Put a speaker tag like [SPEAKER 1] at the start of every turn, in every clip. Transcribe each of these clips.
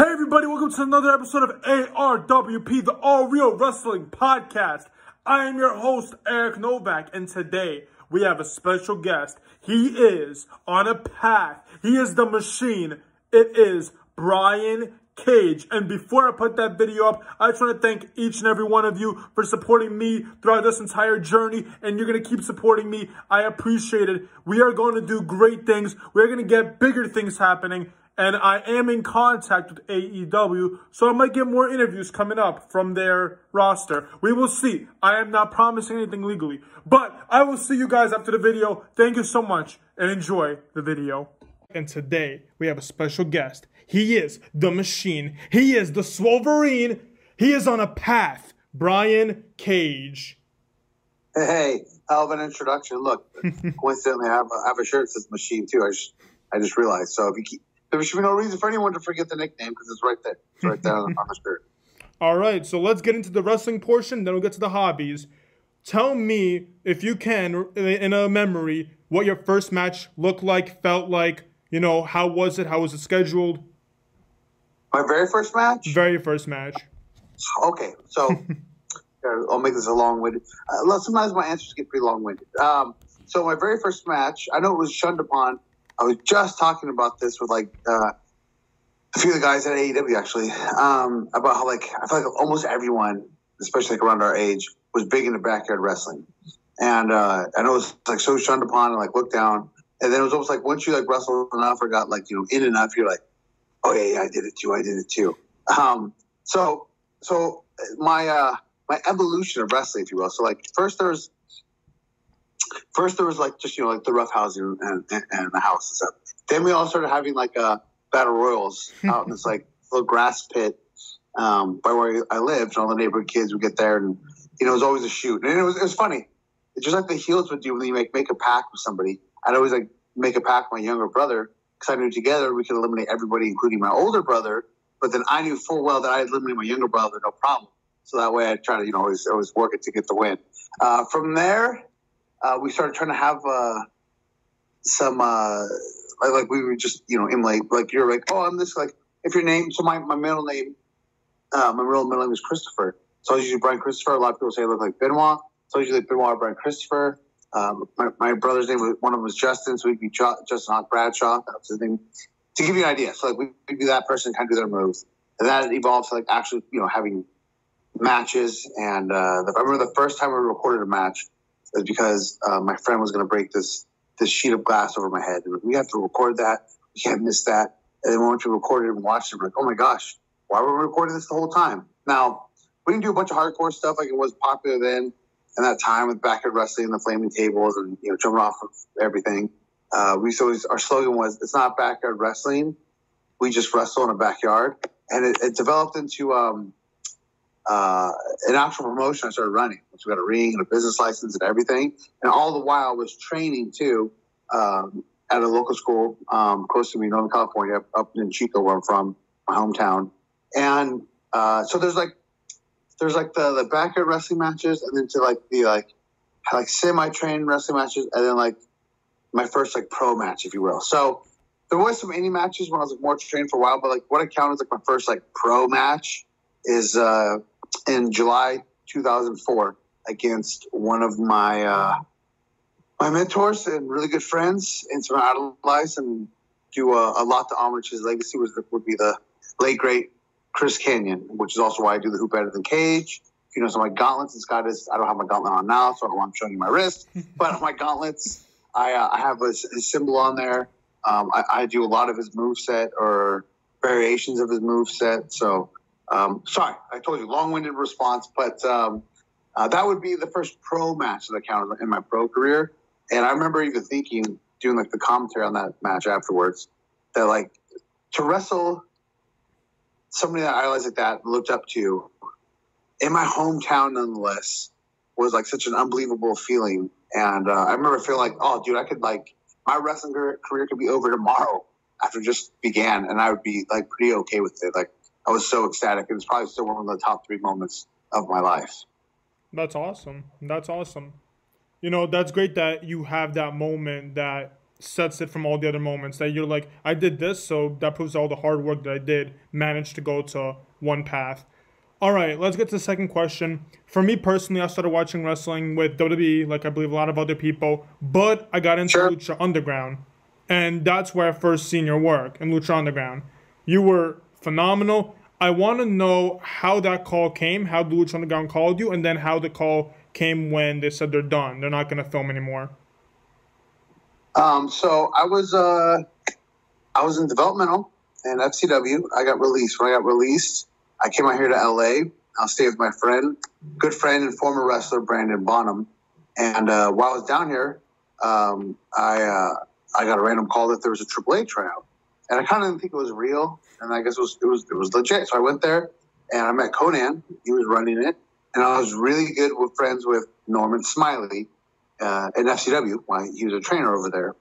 [SPEAKER 1] Hey everybody, welcome to another episode of ARWP, the All Real Wrestling Podcast. I am your host, Eric Novak, and today we have a special guest. He is on a path. He is the machine. It is Brian Cage. And before I put that video up, I just want to thank each and every one of you for supporting me throughout this entire journey. And you're going to keep supporting me. I appreciate it. We are going to do great things. We're going to get bigger things happening and I am in contact with AEW, so I might get more interviews coming up from their roster. We will see. I am not promising anything legally, but I will see you guys after the video. Thank you so much and enjoy the video. And today we have a special guest. He is the machine. He is the Swolverine. He is on a path. Brian Cage.
[SPEAKER 2] Hey, hell of an introduction. Look, coincidentally, I have, a, I have a shirt that says machine too. I just, I just realized. So if you keep, there should be no reason for anyone to forget the nickname because it's right there. It's right there on, on the shirt.
[SPEAKER 1] All right, so let's get into the wrestling portion, then we'll get to the hobbies. Tell me, if you can, in a memory, what your first match looked like, felt like. You know, how was it? How was it scheduled?
[SPEAKER 2] My very first match?
[SPEAKER 1] Very first match.
[SPEAKER 2] Okay, so I'll make this a long winded. Uh, sometimes my answers get pretty long winded. Um, so, my very first match, I know it was shunned upon I was just talking about this with like uh, a few of the guys at AEW actually um, about how like I feel like almost everyone, especially like around our age, was big into backyard wrestling, and uh, I know it was like so shunned upon and like looked down, and then it was almost like once you like wrestled enough or got like you know in enough, you're like, oh yeah, yeah I did it too, I did it too. Um, so so my uh, my evolution of wrestling, if you will. So like first there was first there was like just you know like the rough housing and, and, and the house and stuff. Then we all started having like uh, battle royals out in this like little grass pit um, by where I lived. And all the neighborhood kids would get there, and you know it was always a shoot. And it was it was funny. It's just like the heels would do when you make make a pack with somebody. I'd always like make a pack with my younger brother because I knew together we could eliminate everybody, including my older brother. But then I knew full well that I'd eliminate my younger brother, no problem. So that way I'd try to, you know, always, always work it to get the win. Uh, from there, uh, we started trying to have uh, some uh, like, like, we were just you know in like like you're like oh I'm this like if your name so my, my middle name uh, my real middle name is Christopher so I was usually Brian Christopher a lot of people say I look like Benoit so I usually Benoit or Brian Christopher um, my, my brother's name was one of them was Justin so we'd be Justin Hawk Bradshaw that was his name to give you an idea so like we would be that person kind of do their moves and that evolved to like actually you know having matches and uh, I remember the first time we recorded a match was because uh, my friend was going to break this this sheet of glass over my head. And we have to record that. We can't miss that. And then once we recorded and watched it, we're like, oh my gosh, why were we recording this the whole time? Now, we didn't do a bunch of hardcore stuff like it was popular then and that time with backyard wrestling and the flaming tables and you know jumping off of everything. Uh, we so our slogan was it's not backyard wrestling, we just wrestle in a backyard, and it, it developed into um, uh, an actual promotion I started running. So we got a ring and a business license and everything. And all the while was training too um, at a local school um, close to me, Northern California, up in Chico, where I'm from, my hometown. And uh, so there's like there's like the, the backyard wrestling matches, and then to like the like like semi trained wrestling matches, and then like my first like pro match, if you will. So there was some indie matches when I was like more trained for a while, but like what I count as like my first like pro match is uh, in July 2004 against one of my uh, my mentors and really good friends and some idolize and do a, a lot to homage his legacy was would be the late great Chris Kanyon, which is also why I do the Who Better Than Cage. If you know, so my gauntlets, it's got this. I don't have my gauntlet on now, so I don't want to show you my wrist. but my gauntlets, I, uh, I have a, a, symbol on there. Um, I, I, do a lot of his move set or variations of his move set. So um, sorry, I told you long-winded response, but um, uh, that would be the first pro match that I counted in my pro career. And I remember even thinking, doing like the commentary on that match afterwards, that like to wrestle somebody that I was like that looked up to in my hometown, nonetheless, was like such an unbelievable feeling. And uh, I remember feeling like, oh, dude, I could like my wrestling career could be over tomorrow after just began, and I would be like pretty okay with it. Like I was so ecstatic. It was probably still one of the top three moments of my life.
[SPEAKER 1] That's awesome. That's awesome. You know, that's great that you have that moment that sets it from all the other moments that you're like, I did this, so that proves all the hard work that I did managed to go to one path. All right, let's get to the second question. For me personally, I started watching wrestling with WWE, like I believe a lot of other people, but I got into sure. Lucha Underground, and that's where I first seen your work in Lucha Underground. You were phenomenal. I want to know how that call came, how Lucha Underground called you, and then how the call came when they said they're done. They're not going to film anymore.
[SPEAKER 2] Um, so I was uh, I was in developmental and FCW. I got released. When I got released, I came out here to LA. I'll stay with my friend, good friend and former wrestler Brandon Bonham. And uh, while I was down here, um, I uh, I got a random call that there was a AAA tryout, and I kind of didn't think it was real, and I guess it was it was it was legit. So I went there, and I met Konnan. He was running it, and I was really good with friends with Norman Smiley uh, in FCW. Why he was a trainer over there,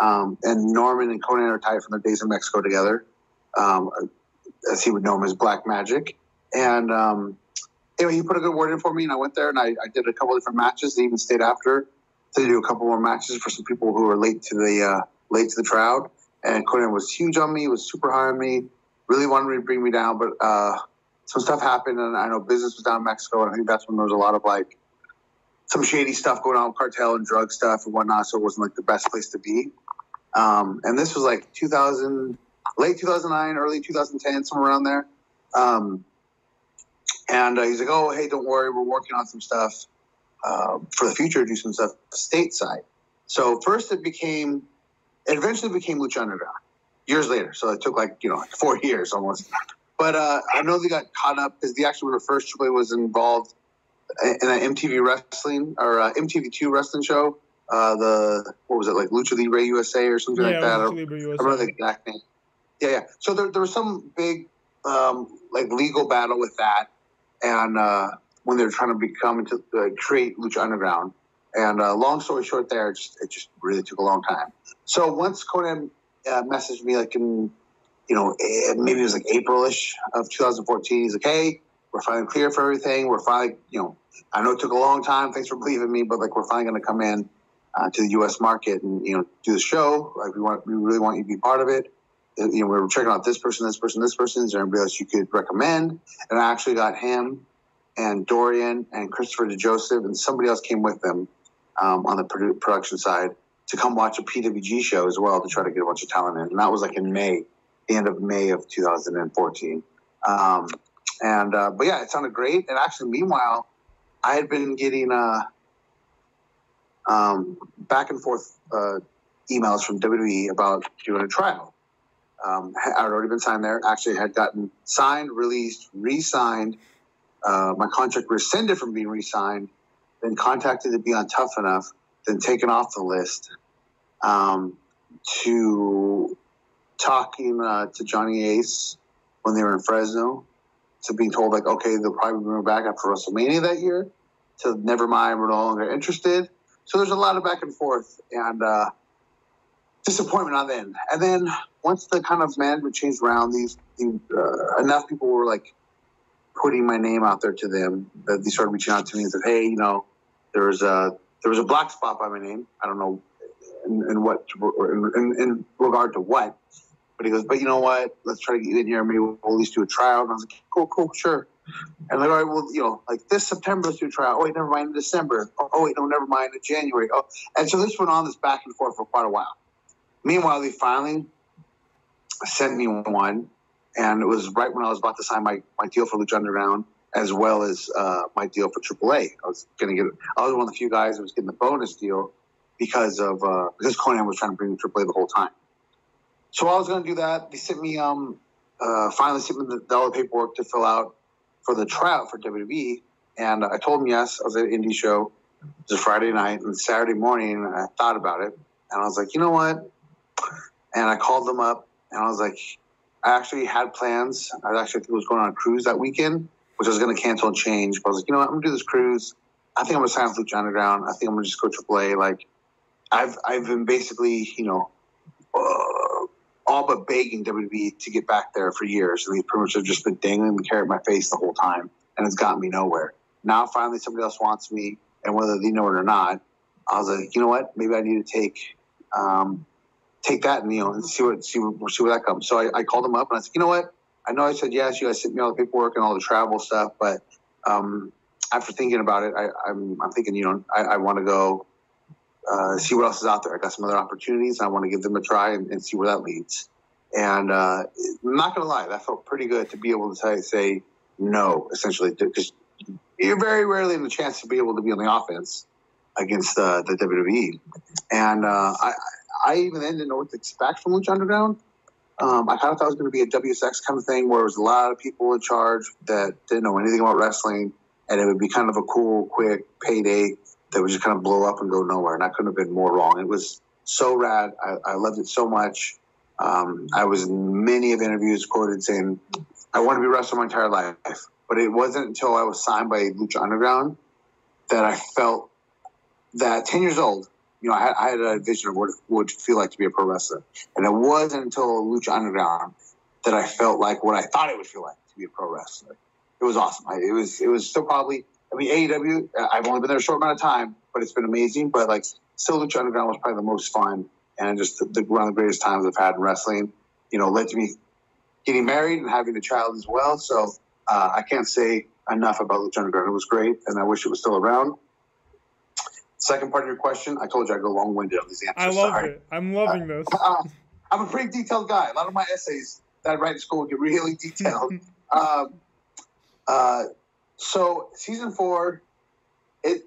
[SPEAKER 2] um, and Norman and Konnan are tied from their days in Mexico together. Um, as he would know him as Black Magic. And um, anyway, he put a good word in for me, and I went there and I, I did a couple different matches. He even stayed after to do a couple more matches for some people who were late to the uh, late to the crowd. And Konnan was huge on me, was super high on me, really wanted me to bring me down, but uh, some stuff happened, and I know business was down in Mexico, and I think that's when there was a lot of like some shady stuff going on, cartel and drug stuff and whatnot. So it wasn't like the best place to be. Um, and this was like 2000 late 2009, early 2010, somewhere around there. Um, and uh, he's like, "Oh, hey, don't worry, we're working on some stuff uh, for the future. Do some stuff stateside." So first, it became, it eventually became Lucha Underground. Years later, so it took like you know like four years almost. But uh, I know they got caught up because the actually the first Triple was involved in an MTV wrestling or uh, MTV Two wrestling show. Uh, the what was it like Lucha Libre USA or something yeah, like that? Lucha Libre USA. I remember the exact name. Yeah, yeah. So there, there was some big um, like legal battle with that, and uh, when they were trying to become to uh, create Lucha Underground. And uh, long story short, there it just, it just really took a long time. So once Konnan uh, messaged me like in you know eh, maybe it was like Aprilish of 2014, he's like, hey, we're finally clear for everything. We're finally you know I know it took a long time. Thanks for believing me, but like we're finally going to come in uh, to the U.S. market and you know do the show. Like we want we really want you to be part of it you know, we were checking out this person, this person, this person. Is there anybody else you could recommend? And I actually got him and Dorian and Christopher DeJoseph and somebody else came with them um, on the produ- production side to come watch a PWG show as well to try to get a bunch of talent in. And that was like in May, the end of May of 2014. Um, and uh, but yeah, it sounded great. And actually, meanwhile, I had been getting uh, um, back and forth uh, emails from WWE about doing a trial um, had already been signed there. Actually, had gotten signed, released, re-signed. Uh, my contract rescinded from being re-signed. Then contacted to be on Tough Enough. Then taken off the list. Um, to talking uh, to Johnny Ace when they were in Fresno. To being told like, okay, they'll probably bring back after WrestleMania that year. To never mind, we're no longer interested. So there's a lot of back and forth, and uh, disappointment on then. And then once the kind of management changed around, these, these uh, enough people were like putting my name out there to them that they started reaching out to me and said, "Hey, you know, there's a there was a black spot by my name. I don't know in, in what in, in, regard to what." But he goes, "But you know what? Let's try to get you in here. Maybe we'll at least do a trial." And I was like, "Cool, cool, sure." And like, all right, well, you know, like this September, let's do a trial. Oh, wait, never mind in December. Oh, wait, no, never mind in January. Oh, and so this went on this back and forth for quite a while. Meanwhile, they finally sent me one, and it was right when I was about to sign my, my deal for Lucha Underground, as well as uh, my deal for AAA. I was going to get. I was one of the few guys that was getting the bonus deal because of uh, because Konnan was trying to bring me AAA the whole time. So I was going to do that. They sent me um uh, finally sent me the, all the paperwork to fill out for the tryout for WWE, and I told them yes. I was at an indie show. It was a Friday night, and Saturday morning and I thought about it, and I was like, you know what? And I called them up and I was like, I actually had plans. I actually was going on a cruise that weekend, which I was going to cancel and change. But I was like, you know what? I'm going to do this cruise. I think I'm going to sign with Lucha Underground. I think I'm going to just go AAA. Like, I've, I've been basically, you know, uh, all but begging WWE to get back there for years. And these pretty much have just been dangling the carrot in my face the whole time. And it's gotten me nowhere. Now, finally, somebody else wants me. And whether they know it or not, I was like, you know what? Maybe I need to take um, take that and you know and see what see see where that comes. So I, I called them up and I said, you know what? I know I said yes, you guys sent me all the paperwork and all the travel stuff, but um, after thinking about it, I, I'm I'm thinking, you know, I, I want to go uh, see what else is out there. I got some other opportunities. I want to give them a try and, and see where that leads. And uh, I'm not going to lie, that felt pretty good to be able to say, say no, essentially, because you're very rarely in the chance to be able to be on the offense against uh, the WWE. And I, I even then didn't know what to expect from Lucha Underground. Um, I kind of thought it was going to be a WSX kind of thing where there was a lot of people in charge that didn't know anything about wrestling, and it would be kind of a cool, quick payday that would just kind of blow up and go nowhere. And I couldn't have been more wrong. It was so rad. I, I loved it so much. Um, I was in many of interviews quoted saying, "I want to be wrestling my entire life," but it wasn't until I was signed by Lucha Underground that I felt that ten years old, you know, I had, I had a vision of what it would feel like to be a pro wrestler, and it wasn't until Lucha Underground that I felt like what I thought it would feel like to be a pro wrestler. It was awesome. I, it was it was still probably. I mean, AEW. I've only been there a short amount of time, but it's been amazing. But like, still, Lucha Underground was probably the most fun and just the, the, one of the greatest times I've had in wrestling. You know, led to me getting married and having a child as well. So uh, I can't say enough about Lucha Underground. It was great, and I wish it was still around. Second part of your question, I told you I go long winded on these answers.
[SPEAKER 1] I love Sorry. it. I'm loving uh, this. Uh,
[SPEAKER 2] I'm a pretty detailed guy. A lot of my essays that I write in school get really detailed. um, uh, so season four, it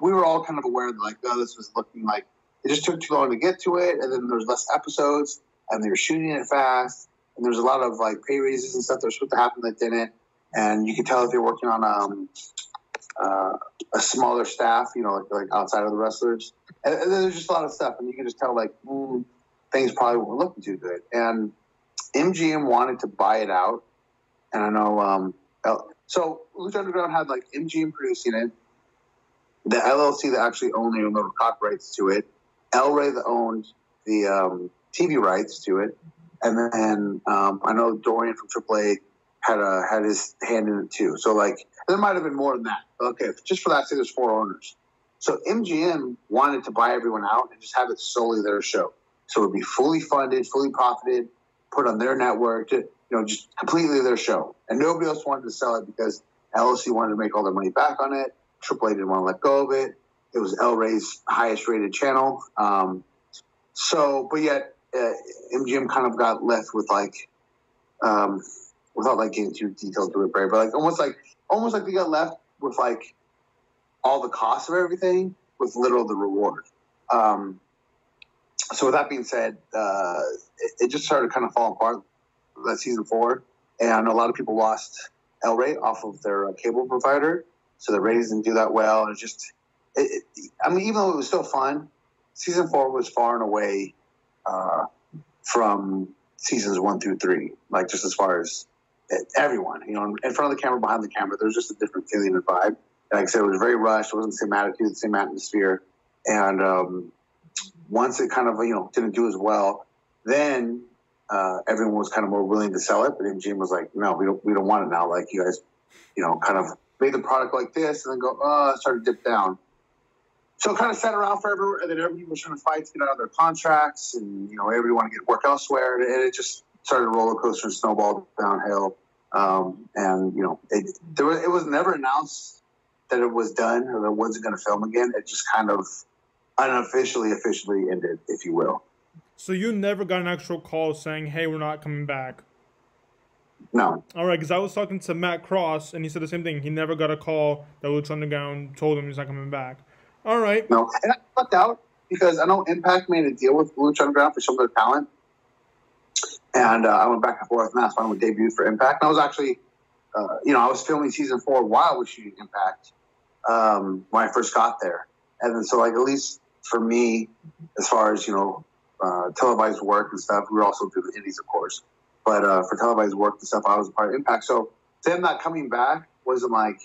[SPEAKER 2] we were all kind of aware that like, oh, this was looking like it just took too long to get to it, and then there's less episodes, and they were shooting it fast, and there's a lot of like pay raises and stuff that were supposed to happen that didn't, and you could tell if they're working on um, uh, a smaller staff, you know, like, like, outside of the wrestlers, and, and there's just a lot of stuff, and you can just tell like mm, things probably weren't looking too good, and MGM wanted to buy it out, and I know um, so Lucha Underground had like MGM producing it, the LLC that actually owned the copyrights to it, El Rey that owned the um, TV rights to it, and then um, I know Dorian from AAA had a had his hand in it too. So like there might have been more than that. Okay, just for that, say there's four owners. So MGM wanted to buy everyone out and just have it solely their show. So it would be fully funded, fully profited, put on their network, to, you know, just completely their show. And nobody else wanted to sell it because LLC wanted to make all their money back on it. AAA didn't want to let go of it. It was El Rey's highest rated channel. Um, so, but yet uh, MGM kind of got left with like, um, without like getting too detailed to it, but like almost like almost like they got left with like all the costs of everything with little the reward. Um, so with that being said, uh, it, it, just started to kind of fall apart that season four, and a lot of people lost El Rey off of their uh, cable provider, so the ratings didn't do that well. And it just it, it, I mean, even though it was still fun, season four was far and away uh, from seasons one through three. Like just as far as everyone, you know, in front of the camera, behind the camera, there's just a different feeling and vibe. Like I said, it was very rushed. It wasn't the same attitude, the same atmosphere. And um, once it kind of you know didn't do as well, then uh, everyone was kind of more willing to sell it. But MGM was like, no, we don't we don't want it now. Like you guys, you know, kind of made the product like this and then go, oh, started to dip down. So it kind of sat around forever, and then everybody was trying to fight to get out of their contracts, and you know everybody wanted to get work elsewhere, and it just started a roller coaster and snowballed downhill. Um, and you know, it there was, it was never announced that it was done or that it wasn't going to film again. It just kind of unofficially, officially ended, if you will.
[SPEAKER 1] So you never got an actual call saying, "Hey, we're not coming back."
[SPEAKER 2] No.
[SPEAKER 1] All right, because I was talking to Matt Cross, and he said the same thing. He never got a call that Lucha Underground told him he's not coming back. All right.
[SPEAKER 2] No, and I fucked out because I know Impact made a deal with Lucha Underground for some of their talent, and uh, I went back and forth, and that's when we debuted for Impact. And I was actually, uh, you know, I was filming season four while we shooting Impact um, when I first got there, and then so like at least for me, as far as you know, uh, televised work and stuff, we were also doing the indies, of course. But uh, for televised work and stuff, I was a part of Impact. So them not coming back wasn't like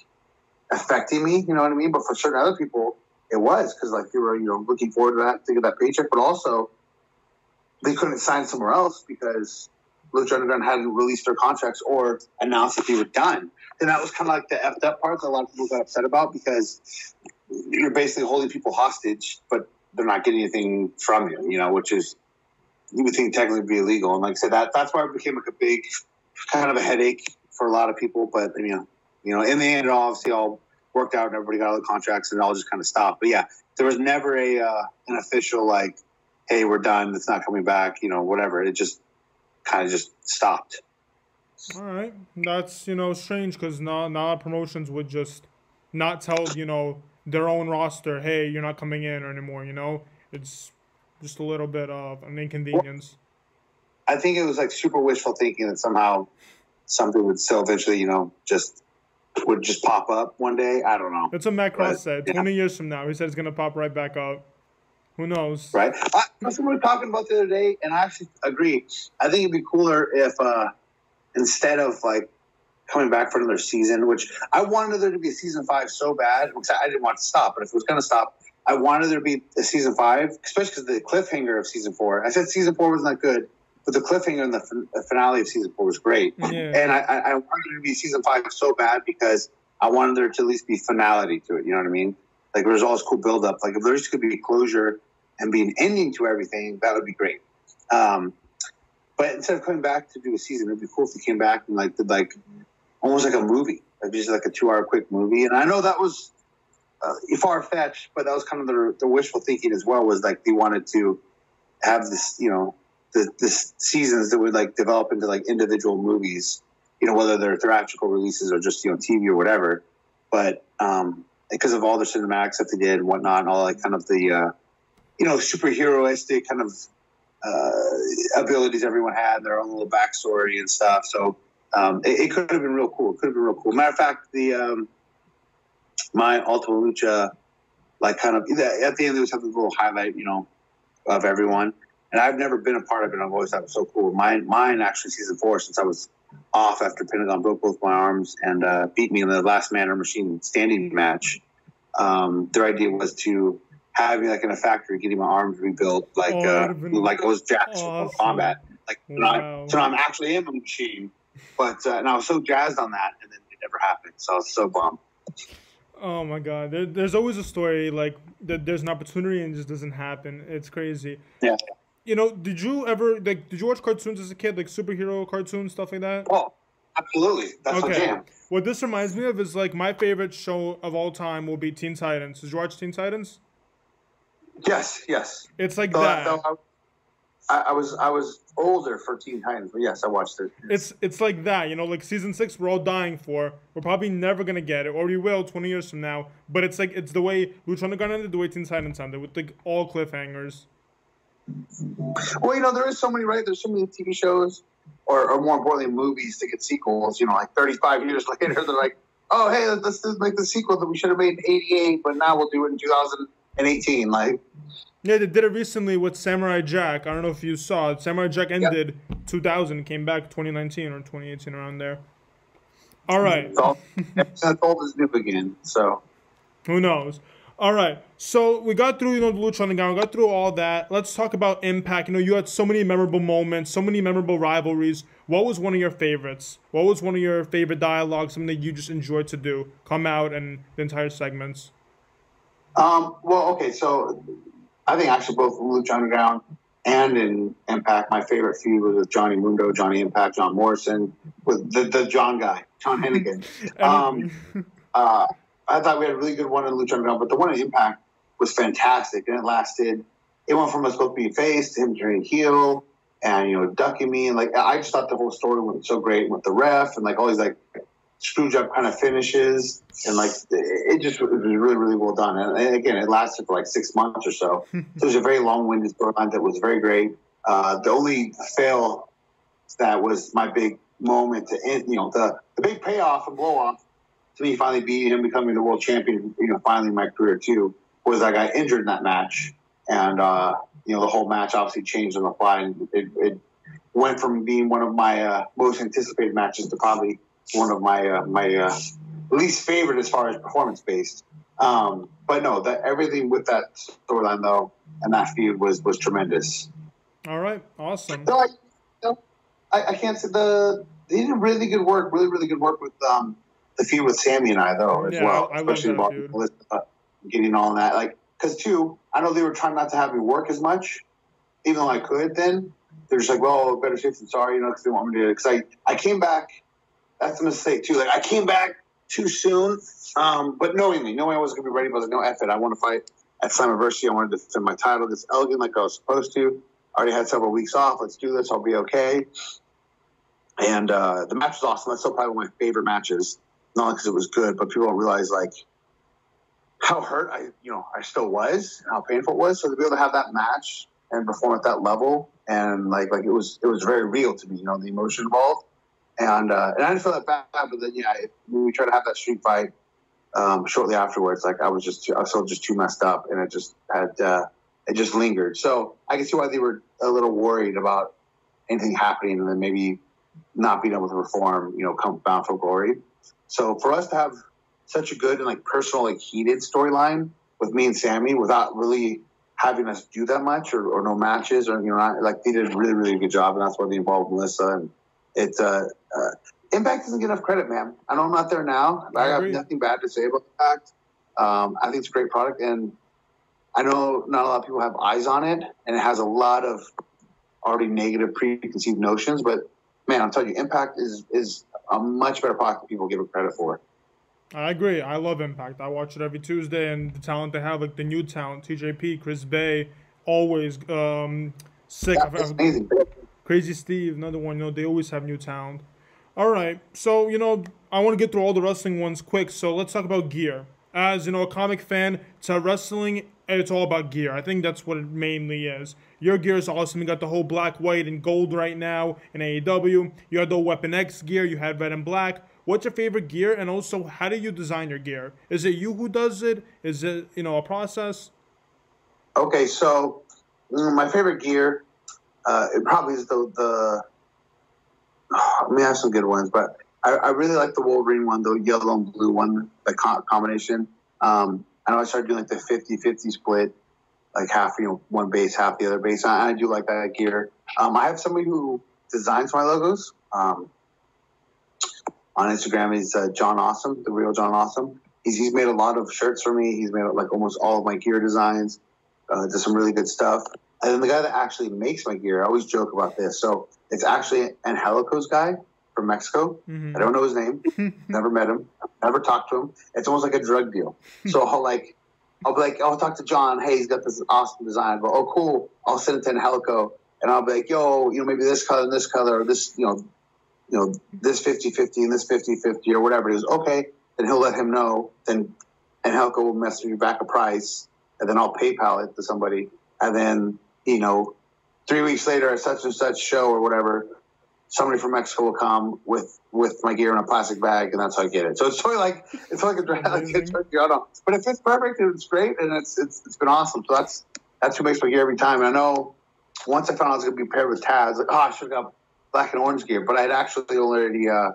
[SPEAKER 2] affecting me, you know what I mean? But for certain other people, it was because like they were, you know, looking forward to that, to get that paycheck, but also they couldn't sign somewhere else because Lucha Underground hadn't released their contracts or announced that they were done. And that was kind of like the effed up part that a lot of people got upset about because you're basically holding people hostage, but they're not getting anything from you, you know, which is you would think technically be illegal. And like I said, that that's why it became like a big kind of a headache for a lot of people. But you know, you know, in the end, it obviously all worked out and everybody got all the contracts and it all just kind of stopped. But yeah, there was never a uh, an official like, hey, we're done. It's not coming back. You know, whatever. It just kind of just stopped.
[SPEAKER 1] All right, that's you know strange because not not promotions would just not tell you know their own roster, hey, you're not coming in anymore. You know, it's just a little bit of an inconvenience.
[SPEAKER 2] I think it was like super wishful thinking that somehow something would still eventually, you know, just would just pop up one day. I don't know.
[SPEAKER 1] That's what Matt Cross but, said. Yeah. Twenty years from now, he said it's gonna pop right back up. Who knows?
[SPEAKER 2] Right. I, that's what we were talking about the other day, and I actually agree. I think it'd be cooler if uh, instead of like coming back for another season, which I wanted there to be a season five so bad. Because I didn't want to stop, but if it was going to stop, I wanted there to be a season five, especially because the cliffhanger of season four. I said season four was not good, but the cliffhanger in the, finale of season four was great. Yeah. And I, I wanted there to be season five so bad because I wanted there to at least be finality to it. You know what I mean? Like there's all this cool build up. Like if there's could be closure and be an ending to everything, that would be great. Um, but instead of coming back to do a season, it'd be cool if they came back and like did like almost like a movie, like just like a two hour quick movie. And I know that was uh, far fetched, but that was kind of the, the wishful thinking as well. Was like they wanted to have this, you know, the seasons that would like develop into like individual movies. You know, whether they're theatrical releases or just you know TV or whatever. But um, because of all the cinematics that they did and whatnot, and all like kind of the uh, you know superheroistic kind of uh, abilities everyone had, their own little backstory and stuff. So um, it, it, could have been real cool. It could have been real cool. Matter of fact, the um, my Ultima Lucha, like kind of at the end, there was something a little highlight, you know, of everyone. And I've never been a part of it. I've always thought it was so cool. Mine, mine actually season four since I was off after Pentagon broke both my arms and uh, beat me in the last man or machine standing match. Um, their idea was to have me like in a factory, getting my arms rebuilt, like oh, uh, like it was jacked awesome. combat. Like wow. so now I'm actually in the machine, but uh, and I was so jazzed on that, and then it never happened. So I was so bummed.
[SPEAKER 1] Oh my god, there, there's always a story like that. There's an opportunity and it just doesn't happen. It's crazy.
[SPEAKER 2] Yeah.
[SPEAKER 1] You know, did you ever like? Did you watch cartoons as a kid, like superhero cartoons, stuff like that?
[SPEAKER 2] Oh, absolutely. That's okay.
[SPEAKER 1] What this reminds me of is like my favorite show of all time will be Teen Titans. Did you watch Teen Titans?
[SPEAKER 2] Yes, yes.
[SPEAKER 1] It's like that.
[SPEAKER 2] I, I, was I was older for Teen Titans, but yes, I watched it.
[SPEAKER 1] It's it's like that, you know, like season six we're all dying for. We're probably never gonna get it, or we will twenty years from now. But it's like it's the way Lucha Underground ended, the way Teen Titans ended, with like all cliffhangers.
[SPEAKER 2] Well, you know, there is so many right. There's so many TV shows, or, or more importantly, movies that get sequels. You know, like 35 years later, they're like, "Oh, hey, let's, let's make the sequel that we should have made in '88, but now we'll do it in 2018." Like,
[SPEAKER 1] yeah, they did it recently with Samurai Jack. I don't know if you saw it. Samurai Jack ended yep. 2000, came back 2019 or 2018 around there. All right.
[SPEAKER 2] It's old as new again, so.
[SPEAKER 1] Who knows? All right. So we got through, you know, the Lucha Underground. We got through all that. Let's talk about Impact. You know, you had so many memorable moments, so many memorable rivalries. What was one of your favorites? What was one of your favorite dialogues, something that you just enjoyed to do, come out and the entire segments?
[SPEAKER 2] Um, well, okay, so I think actually both Lucha Underground and in Impact, my favorite feud was with Johnny Mundo, Johnny Impact, John Morrison, with the, the John guy, John Hennigan. um, uh, I thought we had a really good one in Lucha Underground, but the one in Impact was fantastic, and it lasted. It went from us both being face to him turning heel, and you know ducking me, and like I just thought the whole story went so great with the ref and like all these like screw job kind of finishes, and like it just was really really well done. And, again, it lasted for like six months or so. so it was a very long winded storyline that was very great. Uh, the only fail that was my big moment to end, you know, the the big payoff and blow off to me finally beating him, becoming the world champion. You know, finally in my career too was I got injured in that match, and uh, you know the whole match obviously changed on the fly, and it, it went from being one of my uh, most anticipated matches to probably one of my uh, my uh, least favorite as far as performance based. Um, but no, that everything with that storyline though and that feud was was tremendous.
[SPEAKER 1] All right, awesome.
[SPEAKER 2] No, I, no, I, I, can't say the they did really good work, really really good work with um, the feud with Sammy and I though as yeah, well, I, especially about Melissa getting all that. Like because two, I know they were trying not to have me work as much, even though I could. Then they're just like, well, better safe than sorry, you know, because they want me to. Because I I came back. That's a mistake too. Like I came back too soon, um, but knowingly, knowing I wasn't gonna be ready, I was like, no, it. I want to fight at Slammiversary. I wanted to defend my title against Elgin like I was supposed to. I already had several weeks off. Let's do this. I'll be okay. And uh, the match was awesome. That's still probably one of my favorite matches. Not because it was good, but people don't realize like how hurt I, you know, I still was, and how painful it was. So to be able to have that match and perform at that level, and like like it was it was very real to me. You know, the emotion involved, and uh, and I didn't feel that bad. But then yeah, we tried to have that street fight um, shortly afterwards, like I was just too, I was still just too messed up, and it just had uh, it just lingered. So I can see why they were a little worried about anything happening, and then maybe not being able to perform. You know, come bound for glory. So for us to have such a good and like personal, like heated storyline with me and Sammy without really having us do that much or, or no matches or you know not, like they did a really really good job and that's why they involved Melissa and it uh, uh, Impact doesn't get enough credit, man. I know I'm not there now. I, I have nothing bad to say about Impact. Um, I think it's a great product and I know not a lot of people have eyes on it and it has a lot of already negative preconceived notions, but man, I'm telling you, Impact is is a much better product than people give it credit for.
[SPEAKER 1] I agree. I love Impact. I watch it every Tuesday, and the talent they have, like the new talent, TJP, Chris Bey, always um, sick.
[SPEAKER 2] That's amazing.
[SPEAKER 1] Crazy Steve, another one. You know, they always have new talent. All right, so you know, I want to get through all the wrestling ones quick. So let's talk about gear. As you know, a comic fan to wrestling, it's all about gear. I think that's what it mainly is. Your gear is awesome. You got the whole black, white, and gold right now in AEW. You had the Weapon X gear. You had red and black what's your favorite gear and also how do you design your gear is it you who does it is it you know a process
[SPEAKER 2] okay so mm, my favorite gear uh, it probably is the the oh, let me have some good ones but I, I, really like the wolverine one the yellow and blue one the co- combination um, i know i started doing like the 50-50 split like half you know one base half the other base i, I do like that gear um, i have somebody who designs my logos um, on Instagram is uh, John Awesome, the real John Awesome. He's, he's made a lot of shirts for me. He's made like almost all of my gear designs. Uh, does some really good stuff. And then the guy that actually makes my gear, I always joke about this. So it's actually Angelico's guy from Mexico. Mm-hmm. I don't know his name. never met him. Never talked to him. It's almost like a drug deal. so I'll like, I'll be like, I'll talk to John. Hey, he's got this awesome design. But oh, cool. I'll send it to Angelico, and I'll be like, yo, you know, maybe this color and this color, or this, you know, you know, this 50 50 and this 50 50 or whatever it is, okay, then he'll let him know. Then, Angelico will message you back a price, and then I'll PayPal it to somebody. And then, you know, three weeks later at such and such show or whatever, somebody from Mexico will come with with my gear in a plastic bag, and that's how I get it. So it's totally like it's like a it's like, don't but it fits perfect and it's great, and it's it's it's been awesome. So that's that's who makes my gear every time. And I know once I found I was going to be paired with Taz, like oh, I should have got black and orange gear, but I had actually already uh,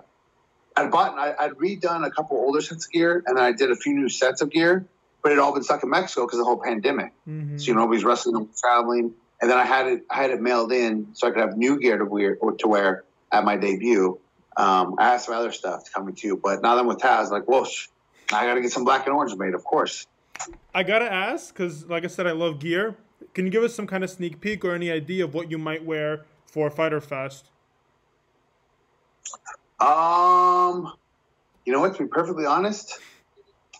[SPEAKER 2] I'd bought I, I'd redone a couple older sets of gear, and I did a few new sets of gear, but it all been stuck in Mexico because of the whole pandemic. Mm-hmm. So you know, nobody's wrestling, and traveling, and then I had it I had it mailed in so I could have new gear to wear to wear at my debut. Um, I have some other stuff coming too, but now that I'm with Taz, like, whoosh, I got to get some black and orange made, of course.
[SPEAKER 1] I gotta ask because, like I said, I love gear. Can you give us some kind of sneak peek or any idea of what you might wear for Fyter Fest?
[SPEAKER 2] Um, you know what? To be perfectly honest,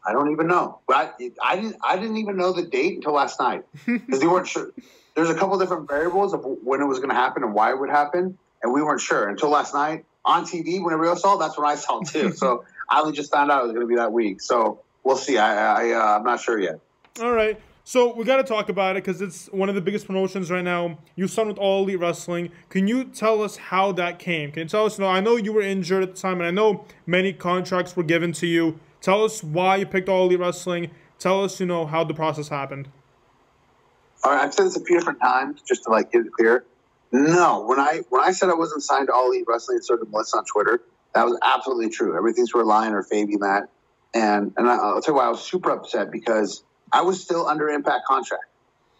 [SPEAKER 2] I don't even know. But I, I didn't. I didn't even know the date until last night because they weren't sure. There's a couple different variables of when it was going to happen and why it would happen, and we weren't sure until last night on TV. When everybody else saw, that's when I saw too. so I only just found out it was going to be that week. So we'll see. I, I uh, I'm not sure yet.
[SPEAKER 1] All right. So we got to talk about it because it's one of the biggest promotions right now. You signed with All Elite Wrestling. Can you tell us how that came? Can you tell us? You know, I know you were injured at the time, and I know many contracts were given to you. Tell us why you picked All Elite Wrestling. Tell us, you know, how the process happened.
[SPEAKER 2] All right, I've said this a few different times just to like get it clear. No, when I when I said I wasn't signed to All Elite Wrestling and started Melissa on Twitter, that was absolutely true. Everything's relying or fading that, and and I'll tell you why I was super upset because I was still under impact contract.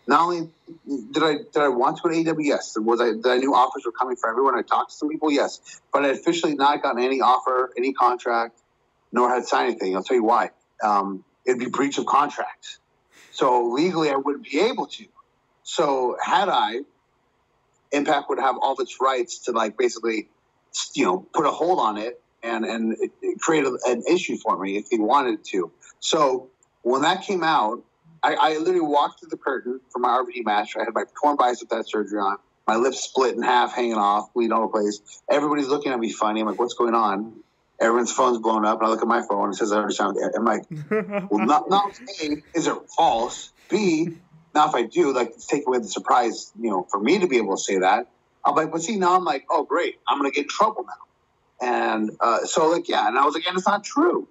[SPEAKER 2] Not only did I did I want to to AEW, yes. Was I did I knew offers were coming for everyone? I talked to some people, yes. But I officially not gotten any offer, any contract, nor had signed anything. I'll tell you why. Um, it'd be breach of contract. So legally, I wouldn't be able to. So had I, Impact would have all its rights to like basically, you know, put a hold on it and and create a, an issue for me if he wanted to. So when that came out, I, I literally walked through the curtain for my RVD match. I had my torn bicep that surgery on, my lips split in half, hanging off, bleeding all over the place. Everybody's looking at me funny. I'm like, what's going on? Everyone's phone's blown up, and I look at my phone and it says I already understand. I'm like, well, not not A, is it false? B, now if I do, like, it's taking away the surprise, you know, for me to be able to say that. I'm like, but see, now I'm like, oh great, I'm gonna get in trouble now. And uh, so like, yeah, and I was like, and it's not true.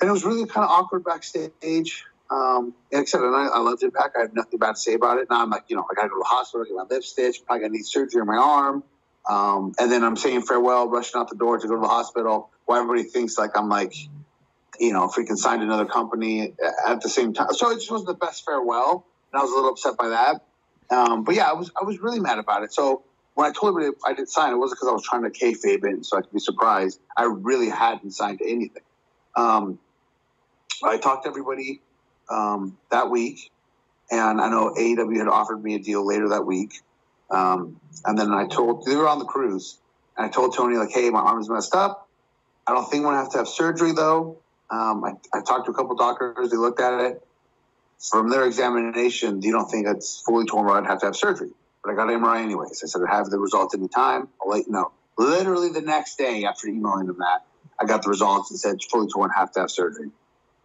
[SPEAKER 2] And it was really kind of awkward backstage. Um, and like I said, and I, I loved Impact. I had nothing bad to say about it. Now I'm like, you know, I got to go to the hospital, get my lip stitched. Probably going to need surgery on my arm. Um, and then I'm saying farewell, rushing out the door to go to the hospital. While everybody thinks like I'm like, you know, freaking signed another company at the same time. So it just wasn't the best farewell, and I was a little upset by that. Um, but yeah, I was I was really mad about it. So when I told everybody I didn't sign, it wasn't because I was trying to kayfabe it so I could be surprised. I really hadn't signed anything. Um, I talked to everybody um, that week, and I know AEW had offered me a deal later that week. Um, and then I told they were on the cruise, and I told Tony like, "Hey, my arm is messed up. I don't think I'm gonna have to have surgery though." Um, I, I talked to a couple doctors. They looked at it. From their examination, you don't think it's fully torn I'd have to have surgery. But I got an MRI anyways. I said I have the results any time. I'll let you know. Literally the next day after emailing them that, I got the results and said fully torn, have to have surgery.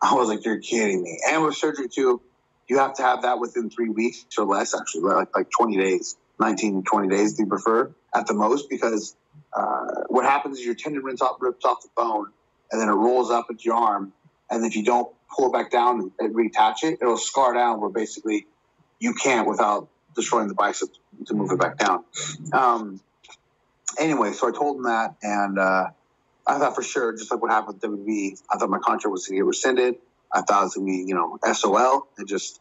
[SPEAKER 2] I was like, you're kidding me. And with surgery too, you have to have that within three weeks or less, actually, like like 20 days, 19, 20 days, do you prefer at the most? Because uh, what happens is your tendon rips off, rips off the bone, and then it rolls up into your arm. And if you don't pull it back down and reattach it, it'll scar down where basically you can't without destroying the bicep to move it back down. Um, anyway, so I told him that, and uh, I thought for sure, just like what happened with WWE, I thought my contract was going to get rescinded. I thought it was going to be, you know, SOL and just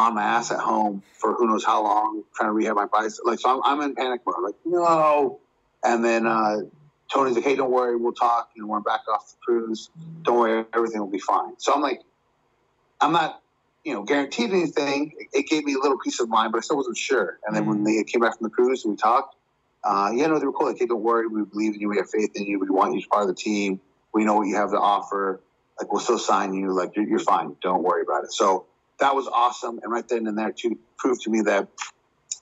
[SPEAKER 2] on my ass at home for who knows how long, trying to rehab my bicep. Like, so I'm, I'm in panic mode. like, no. And then uh, Tony's like, hey, don't worry, we'll talk. You know, we're back off the cruise. Don't worry, everything will be fine. So I'm like, I'm not, you know, guaranteed anything. It, it gave me a little peace of mind, but I still wasn't sure. And then when they came back from the cruise and we talked, uh, yeah, no, they were cool. Like, hey, don't worry, we believe in you, we have faith in you, we want you to be part of the team. We know what you have to offer. Like, we'll still sign you. Like, you're, you're fine. Don't worry about it. So that was awesome. And right then and there, too, proved to me that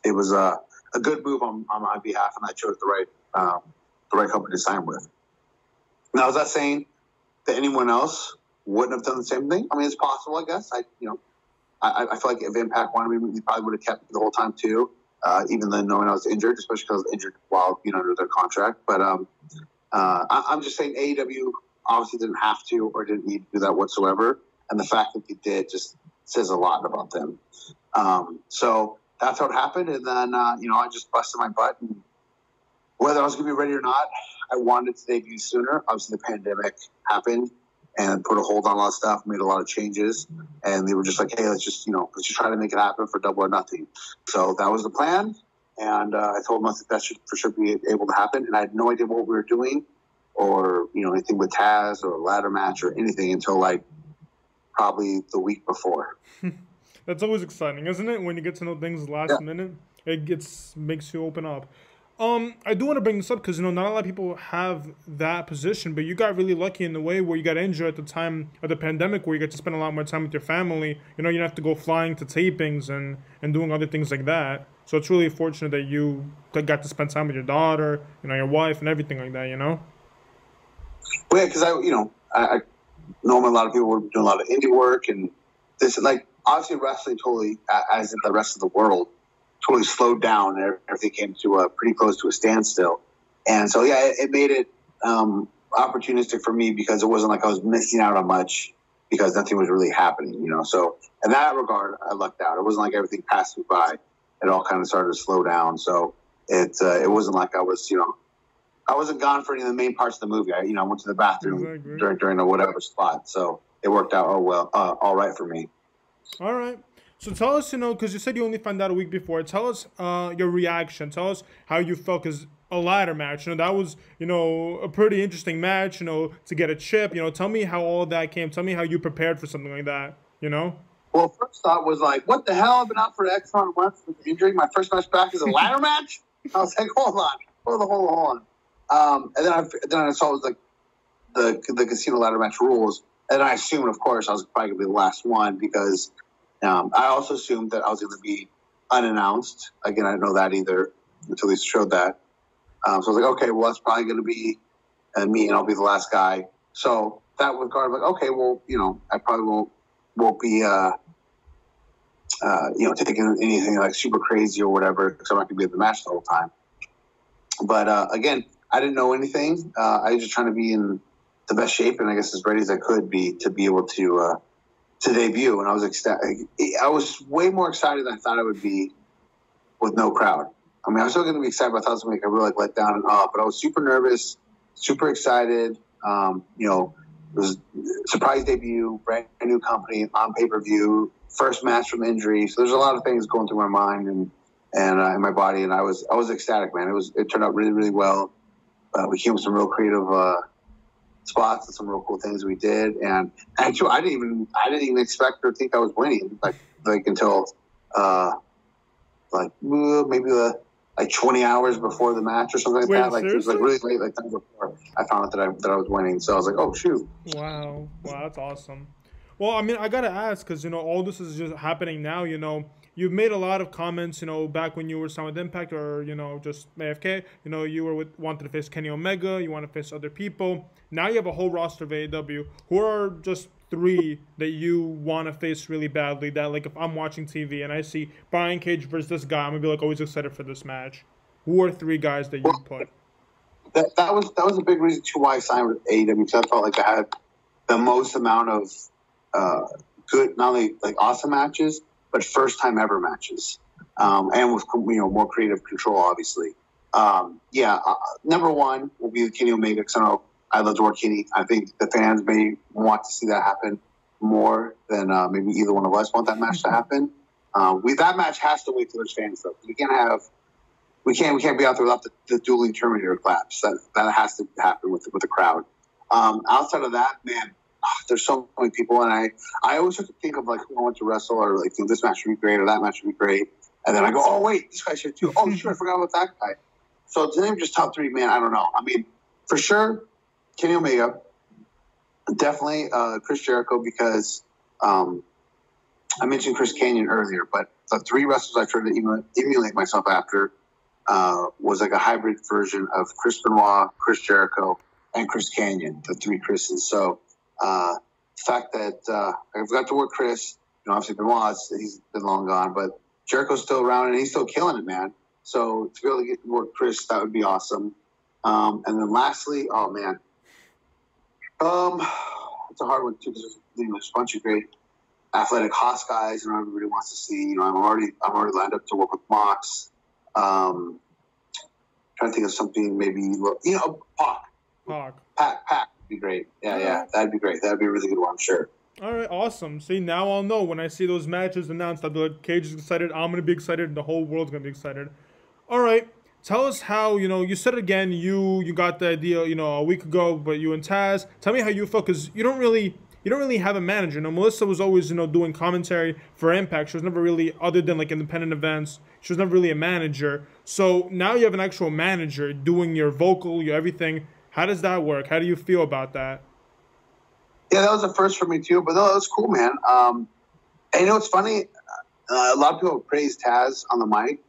[SPEAKER 2] it was a, a good move on, on my behalf, and I chose the right um, the right company to sign with. Now, is that saying that anyone else wouldn't have done the same thing? I mean, it's possible, I guess. I, you know, I, I feel like if Impact wanted me, we probably would have kept me the whole time too uh, even though knowing I was injured, especially because I was injured while being under their contract. But um, uh, I, am just saying AEW obviously didn't have to or didn't need to do that whatsoever. And the fact that they did just says a lot about them. Um, so that's it happened. And then, uh, you know, I just busted my butt. And whether I was going to be ready or not, I wanted to debut sooner. Obviously, the pandemic happened and put a hold on a lot of stuff, made a lot of changes. And they were just like, hey, let's just, you know, let's just try to make it happen for double or nothing. So that was the plan. And uh, I told them that that should for sure be able to happen. And I had no idea what we were doing or, you know, anything with Taz or ladder match or anything until like probably the week before.
[SPEAKER 1] That's always exciting, isn't it? When you get to know things last yeah. minute, it gets makes you open up. Um, I do want to bring this up because you know not a lot of people have that position, but you got really lucky in the way where you got injured at the time of the pandemic, where you get to spend a lot more time with your family. You know, you don't have to go flying to tapings and and doing other things like that. So it's really fortunate that you got to spend time with your daughter, you know, your wife, and everything like that. You know.
[SPEAKER 2] Well, yeah, because I, you know, I, I know a lot of people were doing a lot of indie work, and this like obviously wrestling totally, as in the rest of the world, totally slowed down everything came to a pretty close to a standstill. And so, yeah, it, it made it um, opportunistic for me because it wasn't like I was missing out on much because nothing was really happening, you know. So, in that regard, I lucked out. It wasn't like everything passed me by. It all kind of started to slow down. So, it uh, it wasn't like I was, you know, I wasn't gone for any of the main parts of the movie. I, you know, I went to the bathroom exactly. during during a whatever spot. So it worked out oh well, uh, all right for me.
[SPEAKER 1] All right. So tell us, you know, because you said you only found out a week before. Tell us uh, your reaction. Tell us how you felt, because a ladder match, you know, that was, you know, a pretty interesting match, you know, to get a chip. You know, tell me how all that came. Tell me how you prepared for something like that. You know.
[SPEAKER 2] Well, first thought was like, what the hell? I've been out for X amount of months with injury. My first match back is a ladder match. I was like, hold on, hold on, hold on, hold on. Um, and then I then I saw like the the casino ladder match rules, and I assumed, of course, I was probably gonna be the last one because um, I also assumed that I was gonna be unannounced. Again, I didn't know that either until they showed that. Um, so I was like, okay, well, that's probably gonna be uh, me, and I'll be the last guy. So that was guard like, okay, well, you know, I probably won't won't be. Uh, uh, you know, taking anything like super crazy or whatever, because I'm not going to be at the match the whole time. But uh, again, I didn't know anything. Uh, I was just trying to be in the best shape and I guess as ready as I could be to be able to uh, to debut. And I was ecstatic. I was way more excited than I thought I would be with no crowd. I mean, I was still going to be excited, but I thought it was going to be a real like let down and off. But I was super nervous, super excited. Um, you know, it was surprise debut, brand new company on pay per view, first match from injury. So there's a lot of things going through my mind and and uh, in my body, and I was I was ecstatic, man. It was it turned out really really well. Uh, we came with some real creative uh, spots and some real cool things we did. And actually, I didn't even I didn't even expect or think I was winning like like until uh, like maybe the like 20 hours before the match or something like Wait, that. Like seriously? it was like really late, like time before I found out that I that I was winning. So I was like, oh shoot!
[SPEAKER 1] Wow, wow, that's awesome. Well, I mean, I gotta ask because you know all this is just happening now. You know, you've made a lot of comments, you know, back when you were signed with Impact or, you know, just AFK. You know, you were with, wanted to face Kenny Omega, you want to face other people. Now you have a whole roster of AEW. Who are just three that you want to face really badly? That, like, if I'm watching TV and I see Brian Cage versus this guy, I'm to be, like, always excited for this match. Who are three guys that you put?
[SPEAKER 2] That, that was that was a big reason too why I signed with AEW because I felt like I had the most amount of uh, good, not only like awesome matches, but first time ever matches, um, and with you know more creative control, obviously. Um, yeah, uh, number one will be the Kenny Omega because I know I love to work Kenny. I think the fans may want to see that happen more than uh, maybe either one of us want that match to happen. Uh, we that match has to wait till there's fans though. We can't have we can't we can't be out there without the, the dueling Terminator claps. That that has to happen with with the crowd. Um, outside of that, man, there's so many people, and I I always have to think of like who I want to wrestle, or like this match should be great, or that match should be great, and then I go, oh wait, this guy should too. Oh sure, I forgot about that guy. So to name just top three, man, I don't know. I mean, for sure, Kenny Omega, definitely uh, Chris Jericho because um, I mentioned Chris Kanyon earlier, but the three wrestlers I tried to emulate myself after uh, was like a hybrid version of Chris Benoit, Chris Jericho, and Chris Kanyon, the three Chris's. So uh, the fact that uh, I've got to work Chris, you know, obviously Benoit, he's been long gone, but Jericho's still around and he's still killing it, man. So to be able to get to work Chris, that would be awesome. Um, and then lastly, oh man, um, it's a hard one too because there's, you know, there's a bunch of great athletic Haas guys, and everybody wants to see. You know, I'm already I'm already lined up to work with Mox. Um, trying to think of something maybe you know Pac. Pac. Pac. Pac be great. Yeah, yeah, that'd be great. That'd be a really good one, sure.
[SPEAKER 1] All right, awesome. See, now I'll know when I see those matches announced. I'll be like, Cage is excited. I'm gonna be excited. The whole world's gonna be excited. All right, tell us how you know you said again. You you got the idea you know a week ago, but you and Taz. Tell me how you felt because you don't really you don't really have a manager. You know, Melissa was always you know doing commentary for Impact. She was never really other than like independent events. She was never really a manager. So now you have an actual manager doing your vocal, your everything. How does that work? How do you feel about that?
[SPEAKER 2] Yeah, that was a first for me too, but that was cool, man. Um, and you know what's funny? Uh, a lot of people praise Taz on the mic,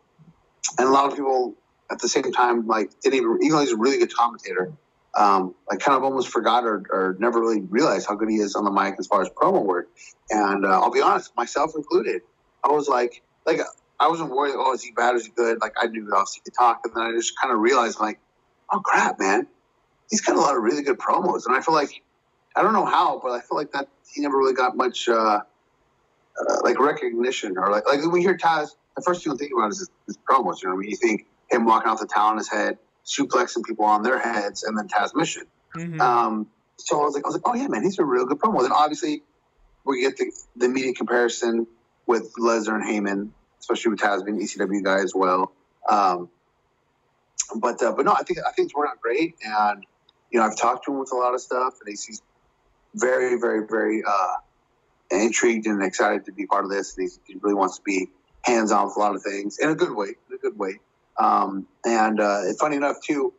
[SPEAKER 2] and a lot of people at the same time like didn't even even though he's a really good commentator, um, like kind of almost forgot or, or never really realized how good he is on the mic as far as promo work. And uh, I'll be honest, myself included, I was like, like I wasn't worried. Oh, is he bad? Is he good? Like I knew he could talk, and then I just kind of realized, like, oh crap, man, he's got a lot of really good promos, and I feel like I don't know how, but I feel like that he never really got much uh, uh, like recognition or like like when we hear Taz, the first thing you think about is his, his promos. You know, I mean, you think him walking off the town on his head, suplexing people on their heads, and then Tazmission. Mm-hmm. Um, so I was like, I was like, oh yeah, man, he's a real good promo. Then obviously we get the the immediate comparison with Lesnar and Heyman, especially with Taz being ECW guy as well. Um, but uh, but no, I think I think it's working out great, and you know, I've talked to him with a lot of stuff, and he's, he's very, very, very uh, intrigued and excited to be part of this. And he's, he really wants to be hands on with a lot of things in a good way, in a good way. Um, and uh, funny enough, too,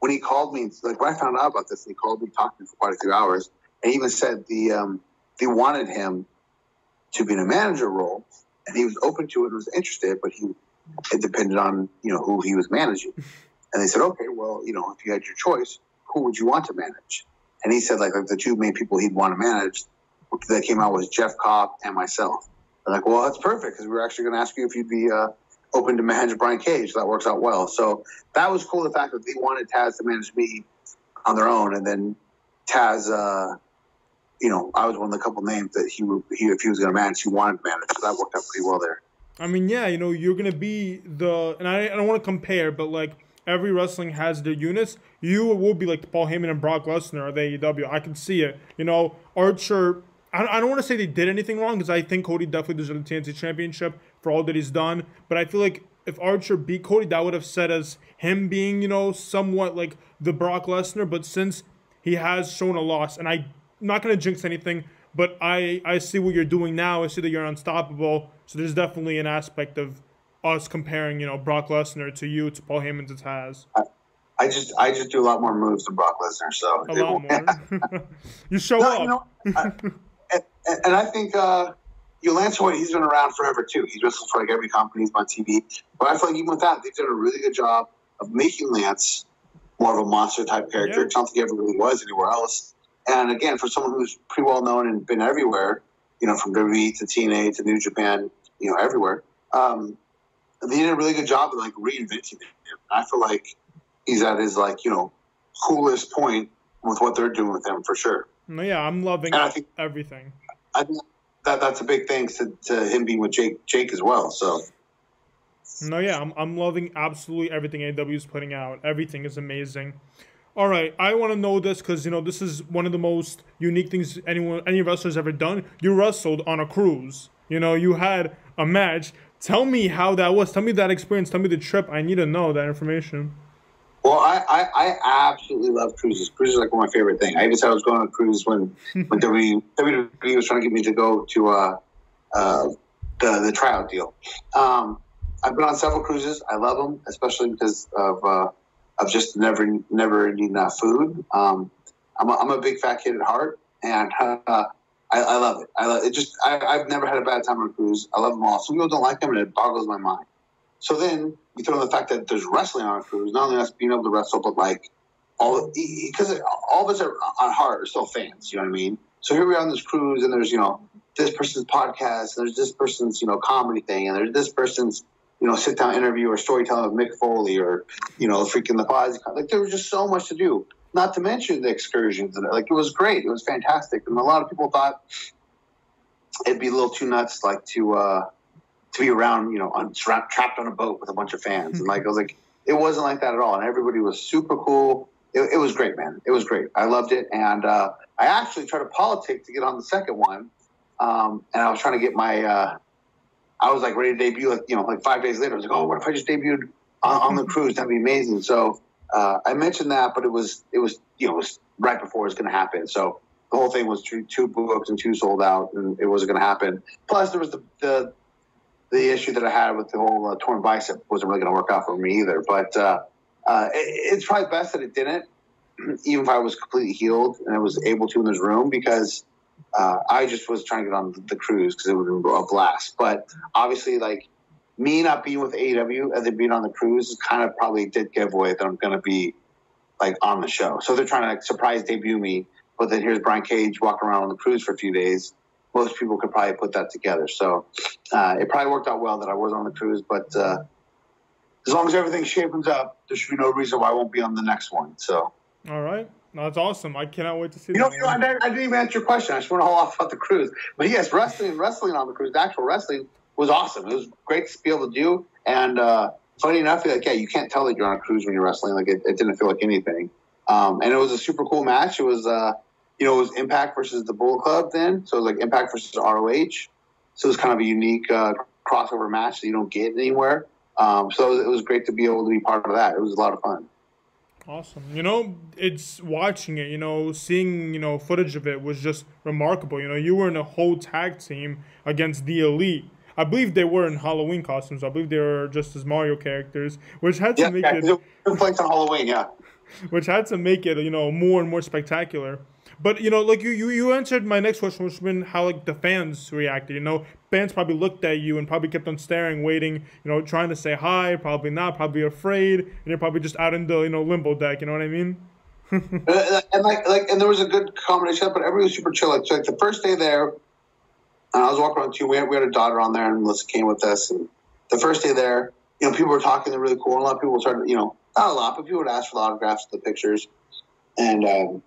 [SPEAKER 2] when he called me, like when I found out about this, he called me, talked to me for quite a few hours, and even said the um, they wanted him to be in a manager role, and he was open to it, and was interested, but he it depended on you know who he was managing. And they said, okay, well, you know, if you had your choice, who would you want to manage? And he said, like, like the two main people he'd want to manage that came out was Jeff Cobb and myself. I'm like, well, that's perfect because we were actually going to ask you if you'd be uh, open to manage Brian Cage. So that works out well. So that was cool. The fact that they wanted Taz to manage me on their own, and then Taz, uh, you know, I was one of the couple names that he he, if he was going to manage, he wanted to manage. So that worked out pretty well there.
[SPEAKER 1] I mean, yeah, you know, you're going to be the, and I, I don't want to compare, but like every wrestling has their units. You will be like Paul Heyman and Brock Lesnar of AEW. I can see it. You know, Archer. I, I don't want to say they did anything wrong because I think Cody definitely deserves the TNT Championship for all that he's done. But I feel like if Archer beat Cody, that would have set as him being, you know, somewhat like the Brock Lesnar. But since he has shown a loss, and I'm not going to jinx anything, but I, I see what you're doing now. I see that you're unstoppable. So there's definitely an aspect of us comparing, you know, Brock Lesnar to you to Paul Heyman to Taz.
[SPEAKER 2] I, I just I just do a lot more moves than Brock Lesnar, so
[SPEAKER 1] a lot more. you show no, up. You know,
[SPEAKER 2] I, and, and, I think uh, you Lance Hoyt, he's been around forever too. He's wrestled for like every company, he's on TV. But I feel like even with that, they've done a really good job of making Lance more of a monster type character. Yeah. I don't think he ever really was anywhere else. And again, for someone who's pretty well known and been everywhere, you know, from WWE to TNA to New Japan, you know, everywhere. Um, they did a really good job of like reinventing him. I feel like he's at his like you know coolest point with what they're doing with him for sure.
[SPEAKER 1] Yeah, I'm loving I think, everything.
[SPEAKER 2] I think that that's a big thanks to, to him being with Jake Jake as well. So.
[SPEAKER 1] No, yeah, I'm, I'm loving absolutely everything AW is putting out. Everything is amazing. All right, I want to know this because you know this is one of the most unique things anyone any wrestler's ever done. You wrestled on a cruise. You know, you had a match Tell me how that was. Tell me that experience. Tell me the trip. I need to know that information.
[SPEAKER 2] Well, I, I, I absolutely love cruises. Cruises are like one of my favorite things. I even said I was going on cruises when when WWE, WWE was trying to get me to go to uh, uh, the the tryout deal. Um, I've been on several cruises. I love them, especially because of uh, of just never never needing enough food. Um, I'm, a, I'm a big fat kid at heart, and uh, I, I love it. I love it. Just I, have never had a bad time on a cruise. I love them all. Some people don't like them, and it boggles my mind. So then you throw in the fact that there's wrestling on a cruise. Not only us being able to wrestle, but like all because all of us are on heart are still fans. You know what I mean? So here we are on this cruise, and there's you know this person's podcast, and there's this person's you know comedy thing, and there's this person's you know sit down interview or storytelling with Mick Foley, or you know freaking the pods. Like there was just so much to do. Not to mention the excursions like it was great. It was fantastic, and a lot of people thought it'd be a little too nuts, like to uh, to be around, you know, on, tra- trapped on a boat with a bunch of fans. And like I was like, it wasn't like that at all, and everybody was super cool. It, it was great, man. It was great. I loved it, and uh, I actually tried to politic to get on the second one, um, and I was trying to get my. Uh, I was like ready to debut, like you know, like five days later. I was like, oh, what if I just debuted on, on the cruise? That'd be amazing. So uh, I mentioned that, but it was it was you know it was right before it was going to happen. So the whole thing was two, two books and two sold out, and it wasn't going to happen. Plus, there was the, the the issue that I had with the whole uh, torn bicep wasn't really going to work out for me either. But uh, uh, it, it's probably best that it didn't, even if I was completely healed and I was able to in this room because uh, I just was trying to get on the cruise because it would been a blast. But obviously, like me not being with AEW and then being on the cruise is kind of probably did give away that I'm going to be like on the show. So they're trying to like, surprise debut me, but then here's Brian Cage walking around on the cruise for a few days. Most people could probably put that together. So uh, it probably worked out well that I was on the cruise, but uh, as long as everything shapens up, there should be no reason why I won't be on the next one. So.
[SPEAKER 1] All right. That's awesome. I cannot wait to see.
[SPEAKER 2] You know, you know I, didn't, I, didn't, even answer your question. I just want to hold off about the cruise. But yes, wrestling, and wrestling on the cruise, the actual wrestling was awesome. It was great to be able to do. And uh, funny enough, like yeah, you can't tell that you're on a cruise when you're wrestling. Like it, it didn't feel like anything. Um, and it was a super cool match. It was uh, you know it was Impact versus the Bullet Club then, so it was like Impact versus ROH. So it was kind of a unique uh, crossover match that you don't get anywhere. Um, so it was, it was great to be able to be part of that. It was a lot of fun.
[SPEAKER 1] Awesome. You know, it's watching it, you know, seeing, you know, footage of it was just remarkable. You know, you were in a whole tag team against the Elite. I believe they were in Halloween costumes. I believe they were just as Mario characters, which had to
[SPEAKER 2] Yeah,
[SPEAKER 1] make
[SPEAKER 2] yeah,
[SPEAKER 1] it
[SPEAKER 2] it was on Halloween. Yeah.
[SPEAKER 1] which had to make it you know more and more spectacular. But you know, like you, you, you answered my next question, which has been how like the fans reacted. You know, fans probably looked at you and probably kept on staring, waiting. You know, trying to say hi, probably not, probably afraid, and you're probably just out in the you know limbo deck. You know what I mean?
[SPEAKER 2] Uh, and like like and there was a good combination, but everybody was super chill. Like, so, like the first day there, and I was walking around too. We had, we had a daughter on there, and Melissa came with us. And the first day there, you know, people were talking. They're really cool. And a lot of people started, you know, not a lot, but people would ask for the autographs, the pictures, and um,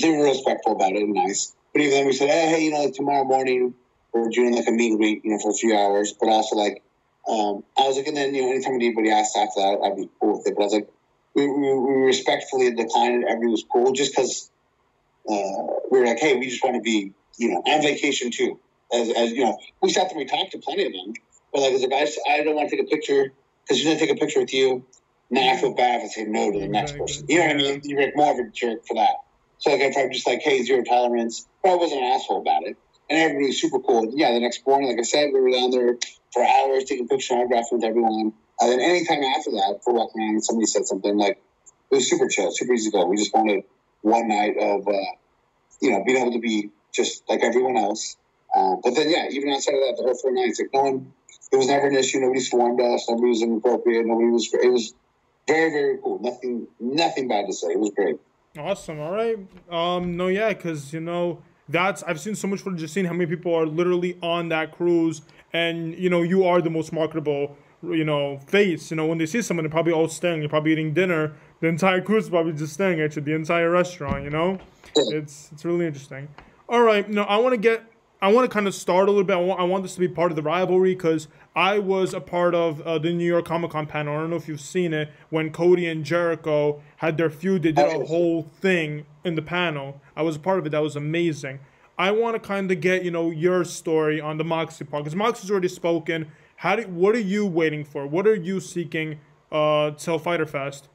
[SPEAKER 2] they were respectful about it and nice. But even then, we said, hey, hey, you know, like tomorrow morning we're doing like a meet and greet, you know, for a few hours. But also like, um, I was like, and then you know, anytime anybody asked after that, I'd be cool with it. But I was like, we, we, we respectfully declined it. Everybody was cool, just because uh, we were like, hey, we just want to be, you know, on vacation too. As, as you know, we sat there, we talked to plenty of them, but like, as a guy, I don't want to take a picture because she's gonna take a picture with you. Now I feel bad if I say no to the next person. You know what I mean? You're like more of a jerk for that. So like if I tried just like, hey, zero tolerance. But I wasn't an asshole about it. And everybody was super cool. Yeah, the next morning, like I said, we were down there for hours taking pictures and autographs with everyone. And then anytime after that, for walking around, somebody said something like, it was super chill, super easy to go. We just wanted one night of, uh, you know, being able to be just like everyone else. Uh, but then, yeah, even outside of that, the whole four nights, like no one, it was never an issue. Nobody swarmed us. Nobody was inappropriate. Nobody was, it was very, very cool. Nothing, nothing bad to say. It was great.
[SPEAKER 1] Awesome. All right. Um. No. Yeah. Because you know that's I've seen so much footage. Just seen how many people are literally on that cruise, and you know you are the most marketable. You know, face. You know, when they see someone, they're probably all staring. You're probably eating dinner. The entire cruise is probably just staring at you. The entire restaurant. You know, it's it's really interesting. All right. No, I want to get. I want to kind of start a little bit. I want, I want this to be part of the rivalry because I was a part of uh, the New York Comic Con panel. I don't know if you've seen it when Cody and Jericho had their feud. They did a whole thing in the panel. I was a part of it. That was amazing. I want to kind of get you know your story on the Moxley part because Moxley's already spoken. How do, what are you waiting for? What are you seeking uh, till Fyter Fest?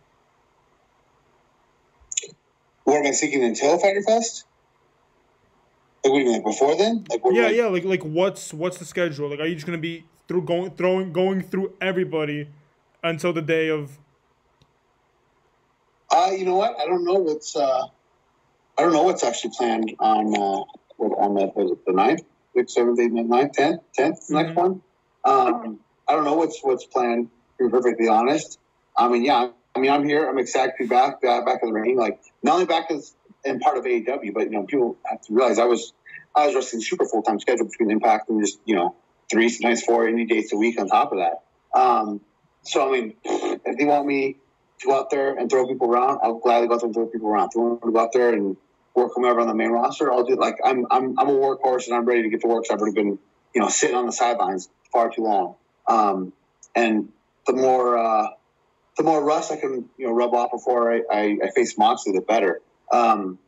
[SPEAKER 2] What am I seeking in until Fyter Fest? Like, what do you mean, before then? Like,
[SPEAKER 1] Yeah,
[SPEAKER 2] like,
[SPEAKER 1] yeah. Like like what's what's the schedule? Like, are you just gonna be through going throwing going through everybody until the day of?
[SPEAKER 2] Uh, you know what? I don't know what's. Uh, I don't know what's actually planned on. Uh, what, on that was it the ninth, sixth, seventh, eighth, ninth, tenth, tenth, the next one. Um, I don't know what's what's planned. To be perfectly honest, I mean, yeah. I mean, I'm here. I'm excited to be back, back, back in the ring. Like not only back as in part of AEW, but you know, people have to realize I was I was wrestling super full time schedule between Impact and just you know three sometimes four any dates a week on top of that. Um, so I mean, if they want me to go out there and throw people around, I'll gladly go out there and throw people around. If want me to go out there and work whomever on the main roster, I'll do. it. Like I'm I'm I'm a workhorse and I'm ready to get to work. So I've already been you know sitting on the sidelines far too long. Um, and the more uh, the more rust I can you know rub off before I, I, I face Moxley, the better. Um,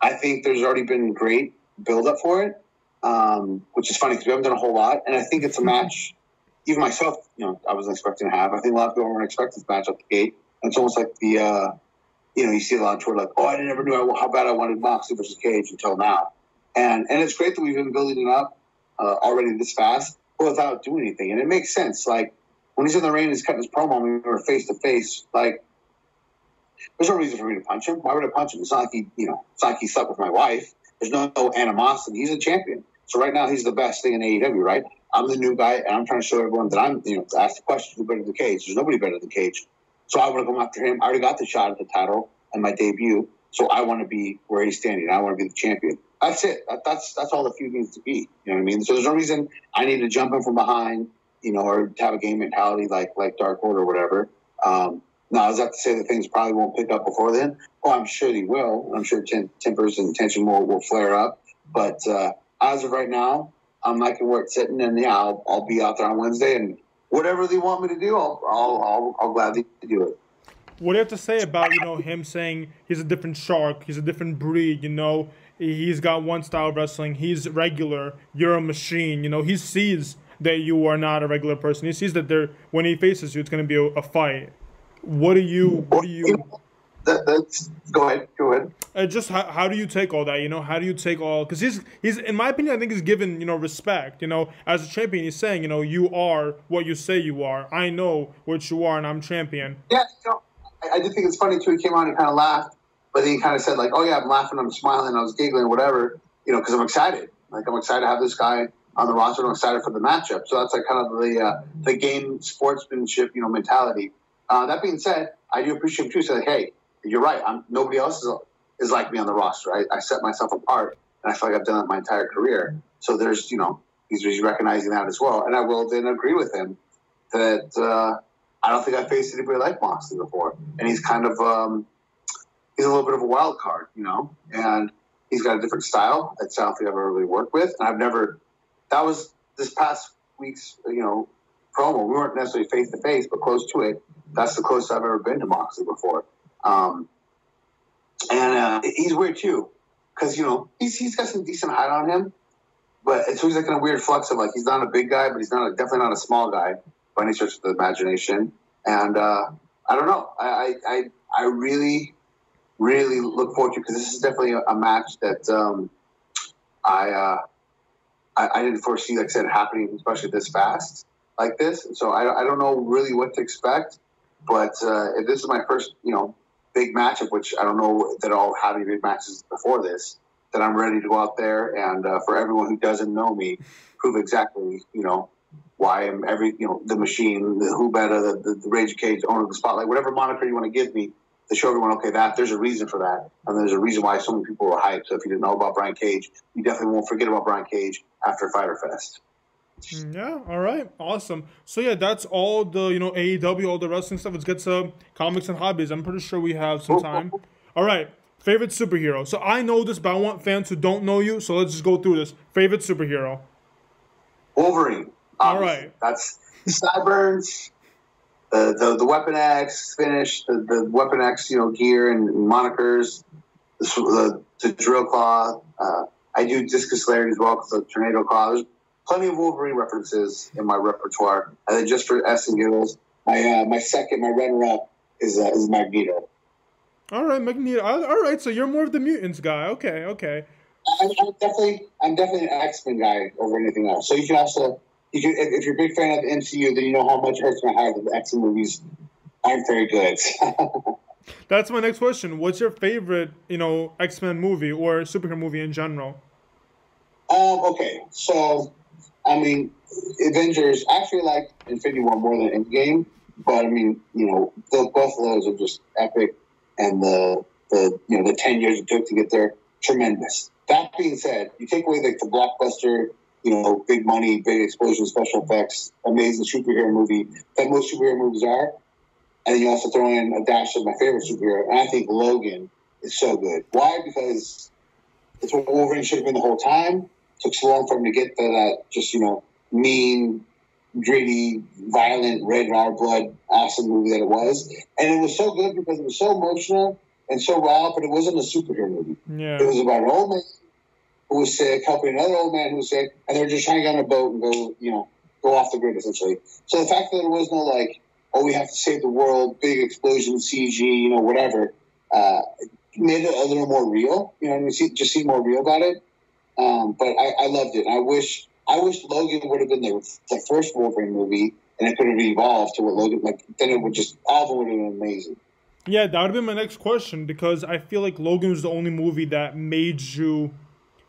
[SPEAKER 2] I think there's already been great build up for it, um, which is funny because we haven't done a whole lot, and I think it's a match. Even myself, you know, I wasn't expecting to have. I think a lot of people weren't expecting this match at the gate. And it's almost like the, uh, you know, you see a lot of Twitter like, "Oh, I never knew how bad I wanted Moxley versus Cage until now," and and it's great that we've been building it up uh, already this fast, without doing anything, and it makes sense. Like when he's in the ring, he's cutting his promo, and we were face to face. Like, there's no reason for me to punch him. Why would I punch him? It's not like he, you know, it's not like he slept with my wife. There's no, no animosity. He's a champion. So right now, he's the best thing in AEW. Right? I'm the new guy, and I'm trying to show everyone that I'm, you know, ask the question, who's better than Cage? There's nobody better than Cage. So I want to come after him. I already got the shot at the title and my debut. So I want to be where he's standing. I want to be the champion. That's it. That, that's that's all the feud needs to be. You know what I mean? So there's no reason I need to jump in from behind, you know, or have a game mentality like like Dark Order or whatever. Um, now, is that to say that things probably won't pick up before then? Oh, I'm sure they will. I'm sure tem- tempers and tension will, will flare up. But uh, as of right now, I'm liking where it's sitting, and yeah, I'll, I'll be out there on Wednesday, and whatever they want me to do, I'll I'll, I'll, I'll gladly do it.
[SPEAKER 1] What do you have to say about you know him saying he's a different shark, he's a different breed? You know, he's got one style of wrestling. He's regular. You're a machine. You know, he sees that you are not a regular person. He sees that there when he faces you, it's going to be a, a fight. What do you? What do you?
[SPEAKER 2] that, that's go ahead, go ahead.
[SPEAKER 1] Uh, just how, how do you take all that? You know, how do you take all? Because he's he's in my opinion, I think he's given you know respect. You know, as a champion, he's saying you know you are what you say you are. I know what you are, and I'm champion.
[SPEAKER 2] Yeah, you know, I, I did think it's funny too. He came on and kind of laughed, but then he kind of said like, "Oh yeah, I'm laughing, I'm smiling, I was giggling, whatever." You know, because I'm excited. Like I'm excited to have this guy on the roster. I'm excited for the matchup. So that's like kind of the uh, the game sportsmanship, you know, mentality. Uh, that being said, I do appreciate him too. Like, hey, you're right. I'm nobody else is, is like me on the roster. I, I set myself apart, and I feel like I've done that my entire career. So there's, you know, he's, he's recognizing that as well, and I will then agree with him that uh, I don't think I faced anybody like Moxley before, and he's kind of um, he's a little bit of a wild card, you know, and he's got a different style that I don't think I've ever really worked with, and I've never. That was this past week's, you know, promo. We weren't necessarily face to face, but close to it. That's the closest I've ever been to Moxley before. Um, and uh, he's weird too, because you know he's he's got some decent height on him, but it's always like in a weird flux of like he's not a big guy, but he's not a, definitely not a small guy by any stretch of the imagination. And uh, I don't know, I, I I really really look forward to because this is definitely a, a match that um, I, uh, I I didn't foresee, like I said, happening especially this fast like this. So I, I don't know really what to expect. But uh, this is my first, you know, big matchup, which I don't know that I'll have any big matches before this, That I'm ready to go out there and uh, for everyone who doesn't know me, prove exactly, you know, why I'm every, you know, the machine, the who better, the, the, the Rage Cage, owner of the spotlight, whatever moniker you want to give me to show everyone, okay, that there's a reason for that, and there's a reason why so many people are hyped. So if you didn't know about Brian Cage, you definitely won't forget about Brian Cage after Fyter Fest.
[SPEAKER 1] Yeah, all right, awesome. So yeah, that's all the you know AEW, all the wrestling stuff. Let's get to comics and hobbies. I'm pretty sure we have some time. All right, favorite superhero. So I know this, but I want fans who don't know you. So let's just go through this. Favorite superhero.
[SPEAKER 2] Wolverine.
[SPEAKER 1] All right,
[SPEAKER 2] that's Sideburns, the, the the Weapon X finish, the, the Weapon X you know gear and, monikers, the, the, the drill claw. Uh, I do discus lariat as well because the tornado claw. There's plenty of Wolverine references in my repertoire. And then just for S and giggles, my uh, my second, my runner up is uh, is Magneto.
[SPEAKER 1] All right, Magneto. All right, so you're more of the mutants guy. Okay, okay.
[SPEAKER 2] I'm, I'm definitely I'm definitely an X Men guy over anything else. So you can also you can if you're a big fan of the MCU, then you know how much my heart that the X Men movies aren't very good.
[SPEAKER 1] That's my next question. What's your favorite, you know, X Men movie or superhero movie in general?
[SPEAKER 2] Um. Okay. So I mean, Avengers. I actually like Infinity War more than Endgame, but I mean, you know, the, both of those are just epic, and the the you know the ten years it took to get there, tremendous. That being said, you take away like the blockbuster, you know, big money, big explosion, special effects, amazing superhero movie that most superhero movies are, and you also throw in a dash of my favorite superhero, and I think Logan is so good. Why? Because it's what Wolverine should have been the whole time took so long for him to get to that just, you know, mean, gritty, violent, red, raw blood, awesome movie that it was. And it was so good because it was so emotional and so raw, but it wasn't a superhero movie.
[SPEAKER 1] Yeah.
[SPEAKER 2] It was about an old man who was sick, helping another old man who was sick, and they're just trying to get on a boat and go, you know, go off the grid essentially. So the fact that there was no like, oh, we have to save the world, big explosion, CG, you know, whatever, uh, made it a little more real. You know, I mean, just seem more real about it. Um, but I, I, loved it. I wish I wish Logan would have been the, the first Wolverine movie, and it could have evolved to what Logan like. Then it would just all of them would have been amazing.
[SPEAKER 1] Yeah, that would have been my next question because I feel like Logan was the only movie that made you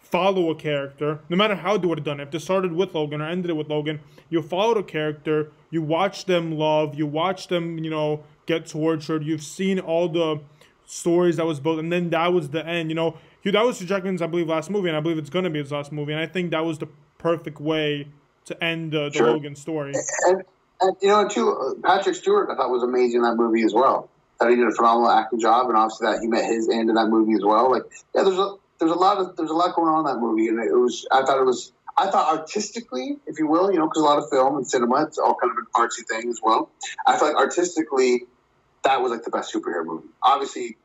[SPEAKER 1] follow a character, no matter how they would have done it. If they started with Logan or ended it with Logan, you followed a character, you watched them love, you watched them, you know, get tortured. You've seen all the stories that was built, and then that was the end. You know, Hugh, that was Hugh Jackman's, I believe, last movie, and I believe it's going to be his last movie. And I think that was the perfect way to end uh, the sure. Logan story.
[SPEAKER 2] And, and, you know, too, uh, Patrick Stewart, I thought was amazing in that movie as well. That he did a phenomenal acting job, and obviously that he met his end in that movie as well. Like, yeah, there's a there's a lot of there's a lot going on in that movie, and it was I thought it was I thought artistically, if you will, you know, because a lot of film and cinema, it's all kind of an artsy thing as well. I felt like artistically, that was like the best superhero movie. Obviously,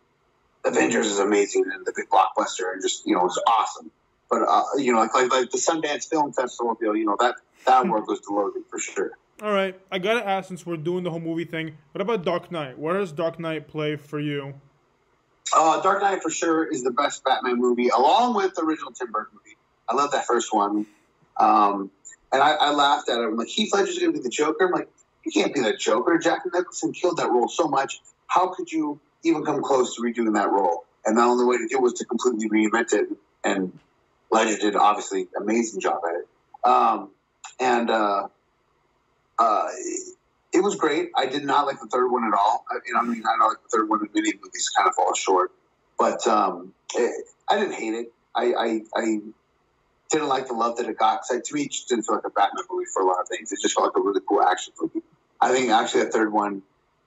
[SPEAKER 2] Avengers is amazing and the big blockbuster and just you know it's awesome. But uh, you know, like, like like the Sundance Film Festival deal, you know that that work was Logan for sure.
[SPEAKER 1] All right, I gotta ask since we're doing the whole movie thing. What about Dark Knight? Where does Dark Knight play for you?
[SPEAKER 2] Uh, Dark Knight for sure is the best Batman movie, along with the original Tim Burton movie. I love that first one. Um, and I, I laughed at it. I'm like, Heath Ledger's going to be the Joker. I'm like, you can't be the Joker. Jack Nicholson killed that role so much. How could you even come close to redoing that role? And the only way to do it was to completely reinvent it. And Ledger did obviously amazing job at it. Um, and uh, uh, it was great. I did not like the third one at all. I, I mean, I know like the third one many movies kind of falls short, but um, it, I didn't hate it. I, I, I didn't like the love that it got. Cause I, to me, it just didn't feel like a Batman movie for a lot of things. It just felt like a really cool action movie. I think actually the third one,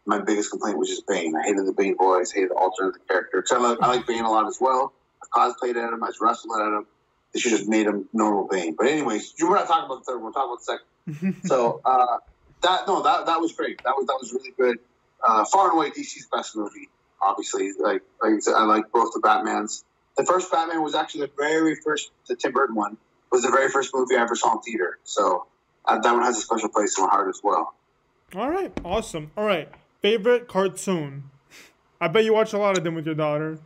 [SPEAKER 2] my biggest complaint was just Bane. I hated the Bane voice, hated the alternate character. Because I, like, I like Bane a lot as well. I cosplayed at him, I wrestled at him. They should have made him normal Bane. But anyways, we're not talking about the third one. We're talking about the second. so uh, that no, that that was great. That was that was really good. Uh, far and away DC's best movie. Obviously, like like I said, I like both the Batmans. The first Batman was actually the very first, the Tim Burton one was the very first movie I ever saw in theater. So uh, that one has a special place in my heart as well.
[SPEAKER 1] All right, awesome. All right, favorite cartoon. I bet you watch a lot of them with your daughter.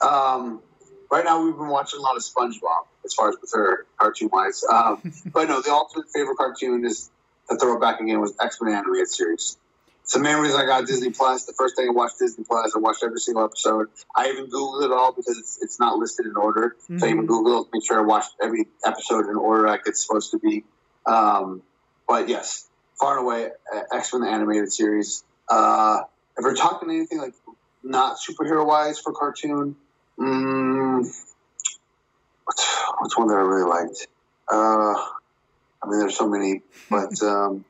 [SPEAKER 2] um, right now we've been watching a lot of SpongeBob as far as with her cartoon wise. Um, but no, the ultimate favorite cartoon is the throwback again was X Men animated series. It's the main reason I got Disney Plus. The first thing I watched Disney Plus, I watched every single episode. I even Googled it all because it's, it's not listed in order. Mm-hmm. So I even mm-hmm. Googled to make sure I watched every episode in order like it's supposed to be. Um, but yes, far and away, X Men the animated series. Uh, if we're talking anything like not superhero wise for cartoon, mm, what's, what's one that I really liked? Uh, I mean, there's so many, but um,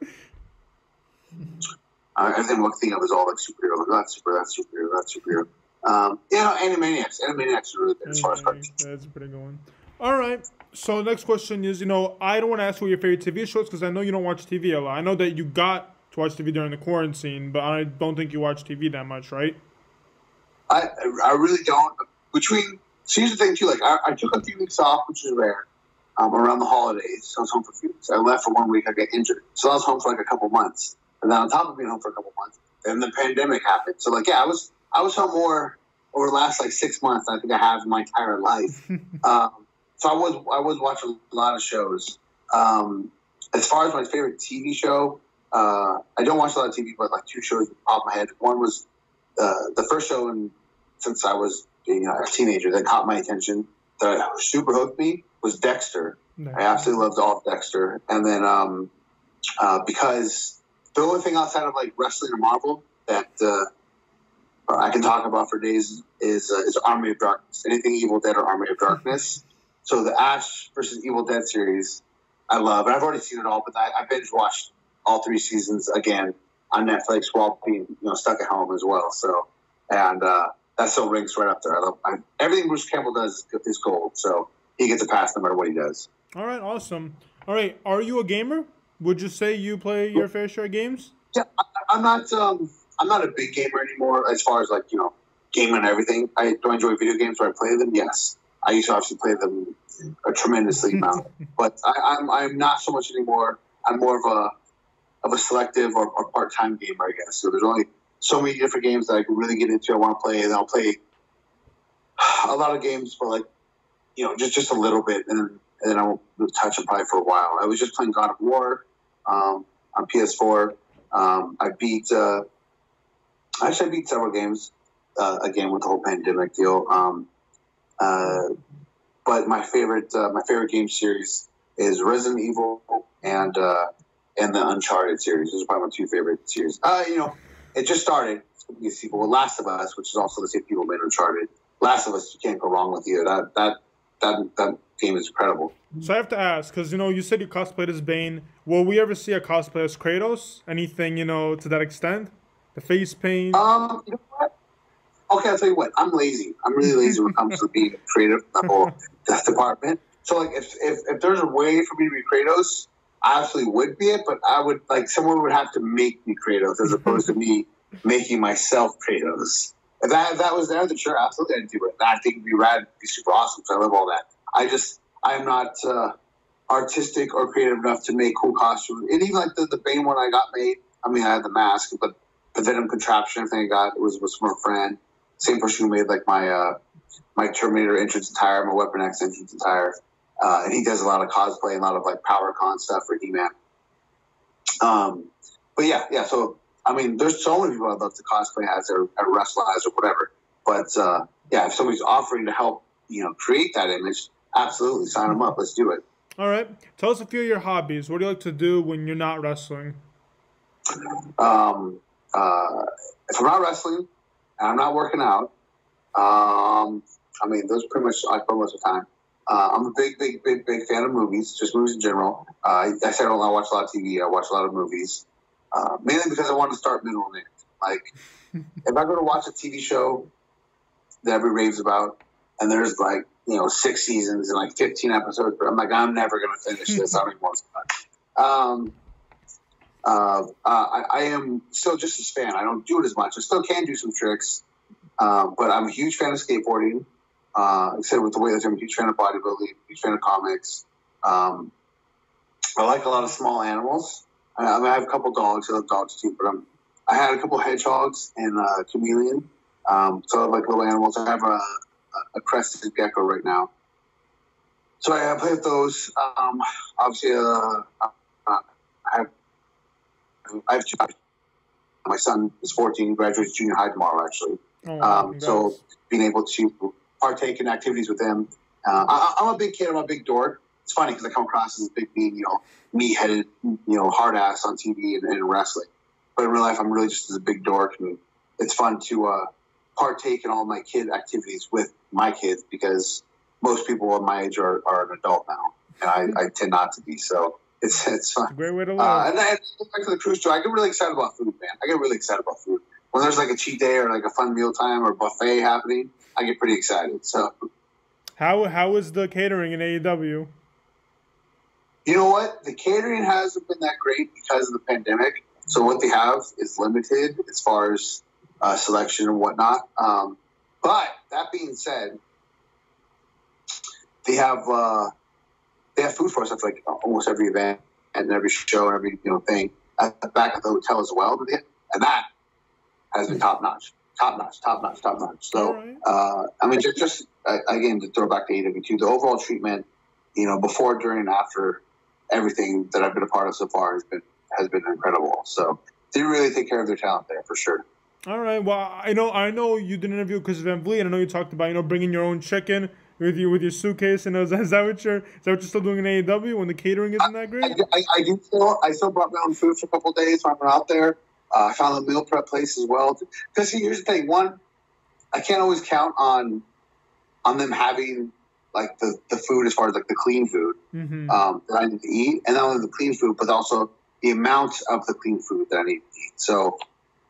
[SPEAKER 2] I, everything one thing of is all like superhero. That's super, that's superhero, that's superhero. Um, you know, Animaniacs. Animaniacs are really good as far as cartoons.
[SPEAKER 1] That's a pretty good one. All right. So next question is, you know, I don't want to ask what your favorite TV shows because I know you don't watch TV a lot. I know that you got to watch TV during the quarantine, but I don't think you watch TV that much, right?
[SPEAKER 2] I I really don't. Between so here's the thing too. Like I, I took a few weeks off, which is rare um, around the holidays. So I was home for a few weeks. I left for one week. I got injured. So I was home for like a couple months. And then on top of being home for a couple months, then the pandemic happened. So like, yeah, I was, I was home more over the last like six months I think I have in my entire life. um, so I was, I was watching a lot of shows. Um, as far as my favorite TV show, uh, I don't watch a lot of TV, but like two shows off my head. One was uh, the first show in, since I was being a teenager that caught my attention that super hooked me was Dexter. Nice. I absolutely loved all of Dexter. And then um, uh, because the only thing outside of like wrestling or Marvel that uh, I can talk about for days is uh, is Army of Darkness. Anything Evil Dead or Army of Darkness. So the Ash versus Evil Dead series, I love, and I've already seen it all. But I, I binge watched all three seasons again on Netflix while being you know stuck at home as well. So and uh, that still rings right up there. I love I, everything Bruce Campbell does is gold. So he gets a pass no matter what he does.
[SPEAKER 1] All right, awesome. All right, are you a gamer? Would you say you play your fair share of games?
[SPEAKER 2] Yeah, I, am not. Um, I'm not a big gamer anymore. As far as like you know, gaming and everything. I do enjoy video games. Do I play them? Yes. I used to obviously play them a tremendously amount, but I, I'm I'm not so much anymore. I'm more of a of a selective or, or part time gamer, I guess. So there's only so many different games that I can really get into. I want to play, and I'll play a lot of games for like you know, just just a little bit, and then, and then I won't touch it probably for a while. I was just playing God of War um, on PS4. Um, I beat, uh, actually, I beat several games uh, again with the whole pandemic deal. Um, uh, but my favorite, uh, my favorite game series is Resident Evil and uh, and the Uncharted series. Those are probably my two favorite series. Uh, you know, it just started. It's people, Last of Us, which is also the same people made Uncharted. Last of Us, you can't go wrong with either. That that that that game is incredible.
[SPEAKER 1] So I have to ask because you know you said you cosplayed as Bane. Will we ever see a cosplay as Kratos? Anything you know to that extent? The face paint.
[SPEAKER 2] Um, you know what? Okay, I'll tell you what. I'm lazy. I'm really lazy when it comes to being creative level that department. So like, if, if if there's a way for me to be Kratos, I absolutely would be it. But I would like someone would have to make me Kratos as opposed to me making myself Kratos. If that, if that was there, then sure, absolutely I'd do it. I think it'd be rad, it'd be super awesome. I love all that. I just, I'm not uh, artistic or creative enough to make cool costumes. And even like the, the Bane one I got made, I mean, I had the mask, but the Venom contraption thing I got was, was from a friend. Same person who made like my uh, my Terminator entrance attire, my Weapon X entrance attire, uh, and he does a lot of cosplay and a lot of like power con stuff for He Man. Um, but yeah, yeah. So I mean, there's so many people I'd love to cosplay as or, or wrestle as or whatever. But uh, yeah, if somebody's offering to help, you know, create that image, absolutely sign them up. Let's do it.
[SPEAKER 1] All right. Tell us a few of your hobbies. What do you like to do when you're not wrestling?
[SPEAKER 2] Um, uh, if I'm not wrestling and I'm not working out, um, I mean, those pretty much I spend most of the time. Uh, I'm a big, big, big, big fan of movies, just movies in general. Uh, I said I don't watch a lot of TV. I watch a lot of movies, uh, mainly because I want to start middle end. Like, if I go to watch a TV show that everybody raves about, and there's like you know six seasons and like 15 episodes, I'm like, I'm never going to finish this. I don't even want to. Um, uh, I, I, am still just a fan. I don't do it as much. I still can do some tricks, uh, but I'm a huge fan of skateboarding. Uh, I with the weightliftering, I'm a huge fan of bodybuilding, huge fan of comics. Um, I like a lot of small animals. I, I, mean, I have a couple dogs. I love dogs too, but I'm, I had a couple hedgehogs and a chameleon. Um, so I like little animals. I have a, a crested gecko right now. So I play with those. Um, obviously, uh, have I have two. My son is 14, graduates junior high tomorrow, actually. Oh, um, so being able to partake in activities with him. Uh, I, am a big kid. I'm a big dork. It's funny because I come across as a big, mean, you know, me-headed, you know, hard ass on TV and, and wrestling. But in real life, I'm really just a big dork, and it's fun to uh, partake in all my kid activities with my kids because most people of my age are, are an adult now, and I, I tend not to be. So it's it's fun.
[SPEAKER 1] Great way to live.
[SPEAKER 2] Uh, and then back to the cruise show, I get really excited about food, man. I get really excited about food. When there's like a cheat day or like a fun meal time or buffet happening, I get pretty excited. So,
[SPEAKER 1] how how is the catering in AEW?
[SPEAKER 2] You know what? The catering hasn't been that great because of the pandemic. So what they have is limited as far as uh, selection and whatnot. Um, but that being said, they have uh, they have food for us at like almost every event and every show and every you know thing at the back of the hotel as well. And that has been top notch, top notch, top notch, top notch. So right. uh, I mean, just, just again to throw back to AW2, the overall treatment, you know, before, during, and after everything that I've been a part of so far has been has been incredible. So they really take care of their talent there for sure.
[SPEAKER 1] All right. Well, I know I know you did an interview because of Van Vliet. I know you talked about you know bringing your own chicken with you with your suitcase and is, is that what you're is that what you're still doing in AEW when the catering isn't that great?
[SPEAKER 2] I, I, I do still I still brought my own food for a couple days when I'm out there. Uh, I found a meal prep place as well. Because here's the thing: one, I can't always count on on them having like the, the food as far as like the clean food mm-hmm. um, that I need to eat, and not only the clean food, but also the amount of the clean food that I need to eat. So,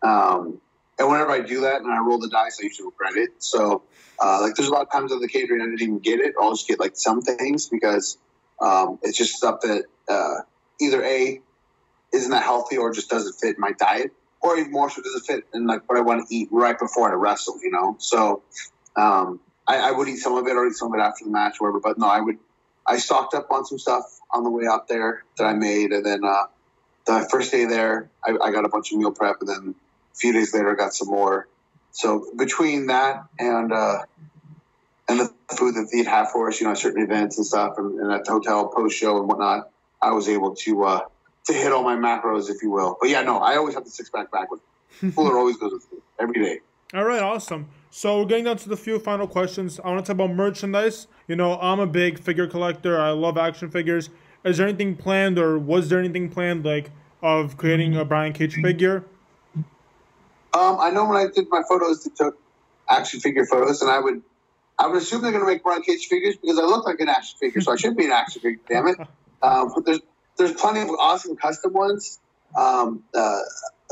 [SPEAKER 2] um, and whenever I do that and I roll the dice, I usually regret it. So, uh, like, there's a lot of times on the catering I didn't even get it. I'll just get like some things because um, it's just stuff that uh, either a isn't that healthy or just doesn't fit my diet, or even more so doesn't fit in like what I want to eat right before I wrestle. You know, so um, I, I, would eat some of it or eat some of it after the match, or whatever. But no, I would. I stocked up on some stuff on the way out there that I made, and then uh, the first day there, I, I got a bunch of meal prep, and then a few days later, I got some more so between that and uh, and the food that they'd have for us, you know, certain events and stuff, and, and at the hotel post show and whatnot, I was able to uh, to hit all my macros, if you will. But yeah, no, I always have the six pack back with Fuller always goes with food every day.
[SPEAKER 1] All right, awesome. So we're getting down to the few final questions. I want to talk about merchandise. You know, I'm a big figure collector. I love action figures. Is there anything planned, or was there anything planned, like of creating a Brian Cage figure?
[SPEAKER 2] Um, I know when I did my photos, they took action figure photos, and I would, I would assume they're going to make Brian Cage figures because I look like an action figure, so I should be an action figure. Damn it! Um, but there's there's plenty of awesome custom ones. Um, uh,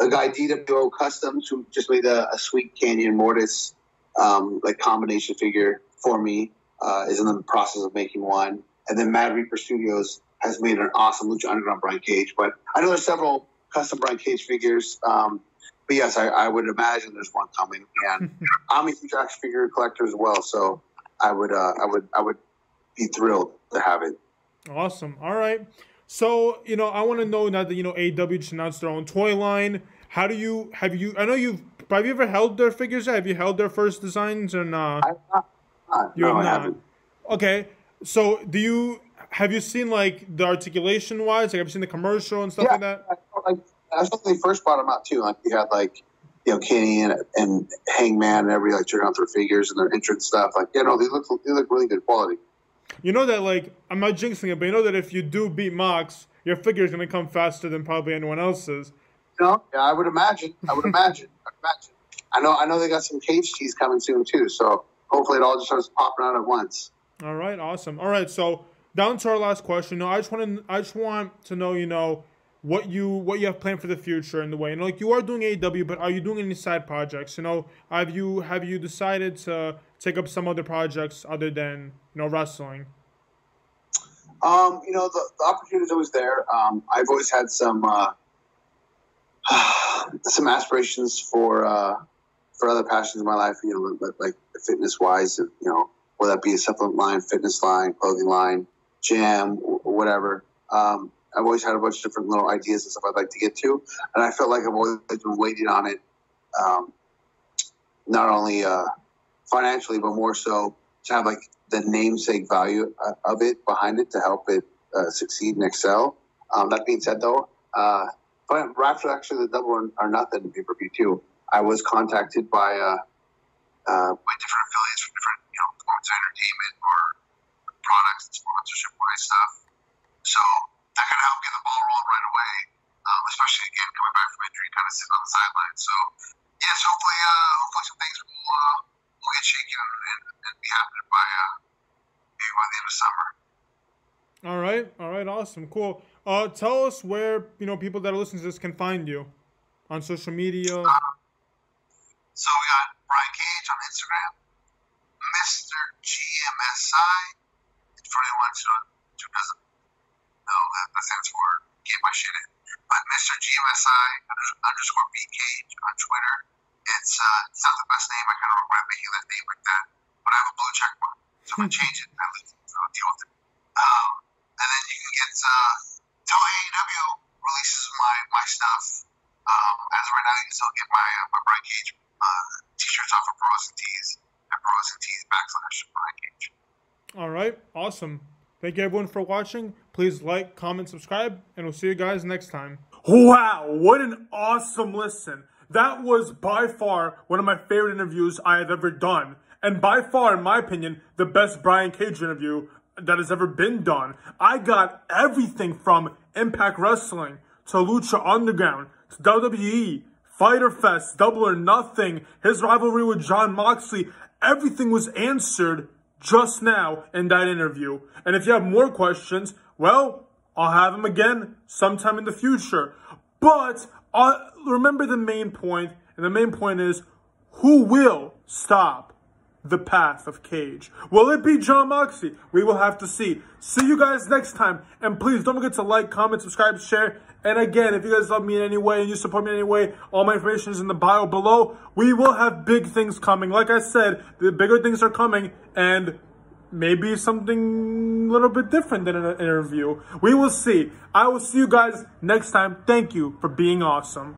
[SPEAKER 2] a guy DWO Customs who just made a, a sweet Kanyon Mortis um, like combination figure for me uh, is in the process of making one, and then Mad Reaper Studios has made an awesome Lucha Underground Brian Cage. But I know there's several custom Brian Cage figures. Um, but yes, I, I, would imagine there's one coming, and I'm a huge action figure collector as well, so I would, uh, I would, I would be thrilled to have it.
[SPEAKER 1] Awesome. All right. So you know, I want to know now that you know AW just announced their own toy line. How do you have you? I know you've have you ever held their figures? Have you held their first designs or not?
[SPEAKER 2] I've not,
[SPEAKER 1] You
[SPEAKER 2] no,
[SPEAKER 1] have
[SPEAKER 2] I
[SPEAKER 1] not.
[SPEAKER 2] haven't.
[SPEAKER 1] Okay, so do you have you seen like the articulation wise? Like have you seen the commercial and stuff
[SPEAKER 2] Yeah,
[SPEAKER 1] like that?
[SPEAKER 2] I like I thought they first brought them out too. Like you had like you know Kenny and, and Hangman and everybody like checking out their figures and their entrance stuff. Like you know they look they look really good quality.
[SPEAKER 1] You know that like I'm not jinxing it, but you know that if you do beat Mox, your figure is gonna come faster than probably anyone else's.
[SPEAKER 2] You know, yeah, I would imagine. I would imagine. I would imagine. I know. I know they got some cage cheese coming soon too. So hopefully it all just starts popping out at once.
[SPEAKER 1] All right, awesome. All right, so down to our last question. No, I just want to I just want to know, you know, what you what you have planned for the future in the way. You know, like you are doing AEW, but are you doing any side projects? You know, have you have you decided to take up some other projects other than you know wrestling?
[SPEAKER 2] Um, you know, the, the opportunity is always there. Um, I've always had some uh, some aspirations for uh, for other passions in my life. You know, like, like fitness wise. You know, whether that be a supplement line, fitness line, clothing line, or whatever. Um, I've always had a bunch of different little ideas and stuff I'd like to get to, and I felt like I've always been waiting on it. Um, not only uh, financially, but more so to have like the namesake value uh, of it behind it to help it uh, succeed and excel. Um, that being said, though, uh, but after actually the double or, or nothing pay per view too, I was contacted by uh, uh, by different affiliates from different you know performance entertainment or products and sponsorship wise stuff. So that of helped get the ball rolling right away. Um, especially again coming back from injury, kind of sitting on the sidelines. So yes, hopefully, uh, hopefully some things will uh, will get shaken and, and, and be happening by uh, maybe by the end of summer.
[SPEAKER 1] All right, all right, awesome, cool. Uh, tell us where you know people that are listening to this can find you on social media.
[SPEAKER 2] So we got Brian Cage on Instagram, Mr. GMSI. For anyone who doesn't that, that stands for Get My Shit In. But Mr. GMSI underscore B Cage on Twitter. It's uh, it's not the best name. I kind of regret making that name like that. But I have a blue check mark, so I'm gonna change it. At least so I'll deal with it. Um, and then you can get uh, till AEW releases my my stuff. Um, as of right now, you can still get my uh, my Brian Cage uh, t-shirts off of Bros and Tees at Bros and Tees backslash Brian Cage.
[SPEAKER 1] All right, awesome. Thank you everyone for watching. Please like, comment, subscribe, and we'll see you guys next time. Wow, what an awesome listen. That was by far one of my favorite interviews I have ever done. And by far, in my opinion, the best Brian Cage interview that has ever been done. I got everything from Impact Wrestling to Lucha Underground to WWE, Fyter Fest, Double or Nothing, his rivalry with Jon Moxley. Everything was answered just now in that interview. And if you have more questions, well, I'll have them again sometime in the future. But uh, remember the main point, and the main point is who will stop the path of Cage? Will it be Jon Moxley? We will have to see. See you guys next time. And please don't forget to like, comment, subscribe, share. And again, if you guys love me in any way and you support me in any way, all my information is in the bio below. We will have big things coming. Like I said, the bigger things are coming. And maybe something a little bit different than an interview. We will see. I will see you guys next time. Thank you for being awesome.